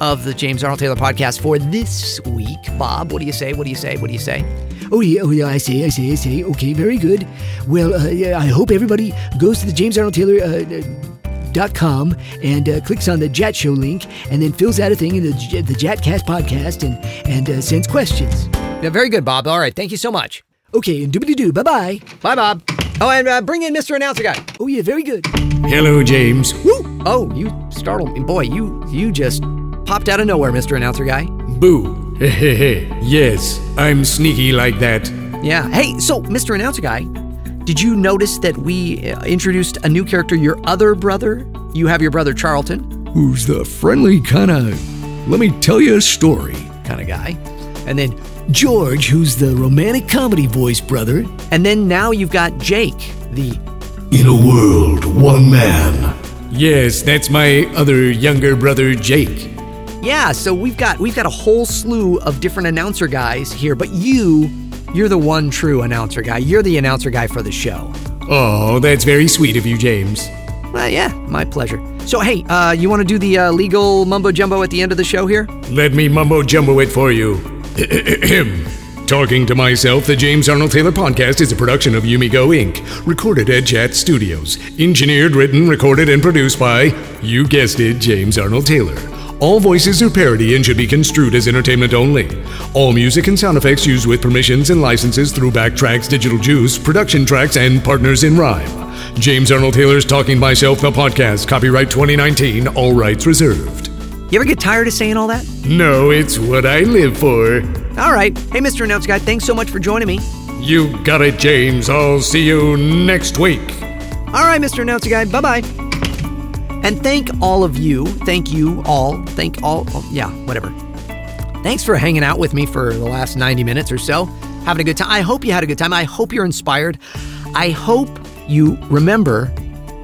of the James Arnold Taylor podcast for this week. Bob, what do you say? What do you say? What do you say?
Oh yeah, oh yeah, I say, I say, I say. Okay, very good. Well, uh, yeah, I hope everybody goes to the James Arnold Taylor. Uh, Dot com and uh, clicks on the Jat Show link and then fills out a thing in the, the Jatcast podcast and and uh, sends questions.
Yeah, very good, Bob. All right, thank you so much.
Okay, and doobly doo. Bye bye.
Bye, Bob. Oh, and uh, bring in Mr. Announcer Guy.
Oh yeah, very good.
Hello, James.
Woo! Oh, you startled me, boy. You you just popped out of nowhere, Mr. Announcer Guy.
Boo. He-he-he. Yes, I'm sneaky like that.
Yeah. Hey, so Mr. Announcer Guy, did you notice that we uh, introduced a new character, your other brother? You have your brother Charlton,
Who's the friendly kind of, let me tell you a story.
kind of guy, and then
George, who's the romantic comedy voice brother.
and then now you've got Jake, the
In a world, one man.
Yes, that's my other younger brother, Jake.
Yeah, so we've got we've got a whole slew of different announcer guys here, but you you're the one true announcer guy. You're the announcer guy for the show.
Oh, that's very sweet of you, James.
Well, yeah, my pleasure. So hey, uh, you want to do the uh, legal mumbo jumbo at the end of the show here?
Let me mumbo jumbo it for you. *coughs* Talking to myself, the James Arnold Taylor podcast is a production of Yumigo Inc., recorded at Jat Studios. Engineered, written, recorded, and produced by, you guessed it, James Arnold Taylor. All voices are parody and should be construed as entertainment only. All music and sound effects used with permissions and licenses through Backtracks Digital Juice, Production Tracks, and Partners in Rhyme. James Arnold Taylor's Talking Myself, the podcast, copyright 2019, all rights reserved.
You ever get tired of saying all that?
No, it's what I live for.
All right. Hey, Mr. Announcer Guy, thanks so much for joining me.
You got it, James. I'll see you next week.
All right, Mr. Announcer Guy, bye bye. And thank all of you. Thank you all. Thank all. oh, yeah, whatever. Thanks for hanging out with me for the last 90 minutes or so. Having a good time. I hope you had a good time. I hope you're inspired. I hope you remember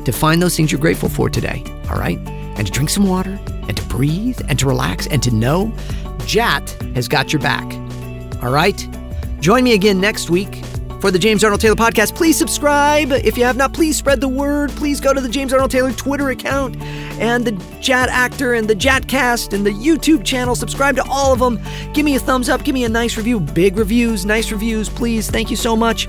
to find those things you're grateful for today. All right? And to drink some water and to breathe and to relax and to know Jat has got your back. All right? Join me again next week for the James Arnold Taylor podcast. Please subscribe. If you have not, please spread the word. Please go to the James Arnold Taylor Twitter account and the Jat Actor and the Jatcast and the YouTube channel. Subscribe to all of them. Give me a thumbs up. Give me a nice review. Big reviews, nice reviews, please. Thank you so much.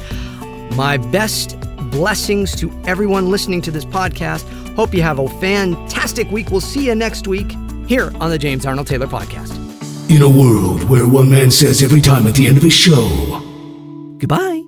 My best blessings to everyone listening to this podcast. Hope you have a fantastic week. We'll see you next week here on the James Arnold Taylor podcast.
In a world where one man says every time at the end of a show,
Goodbye.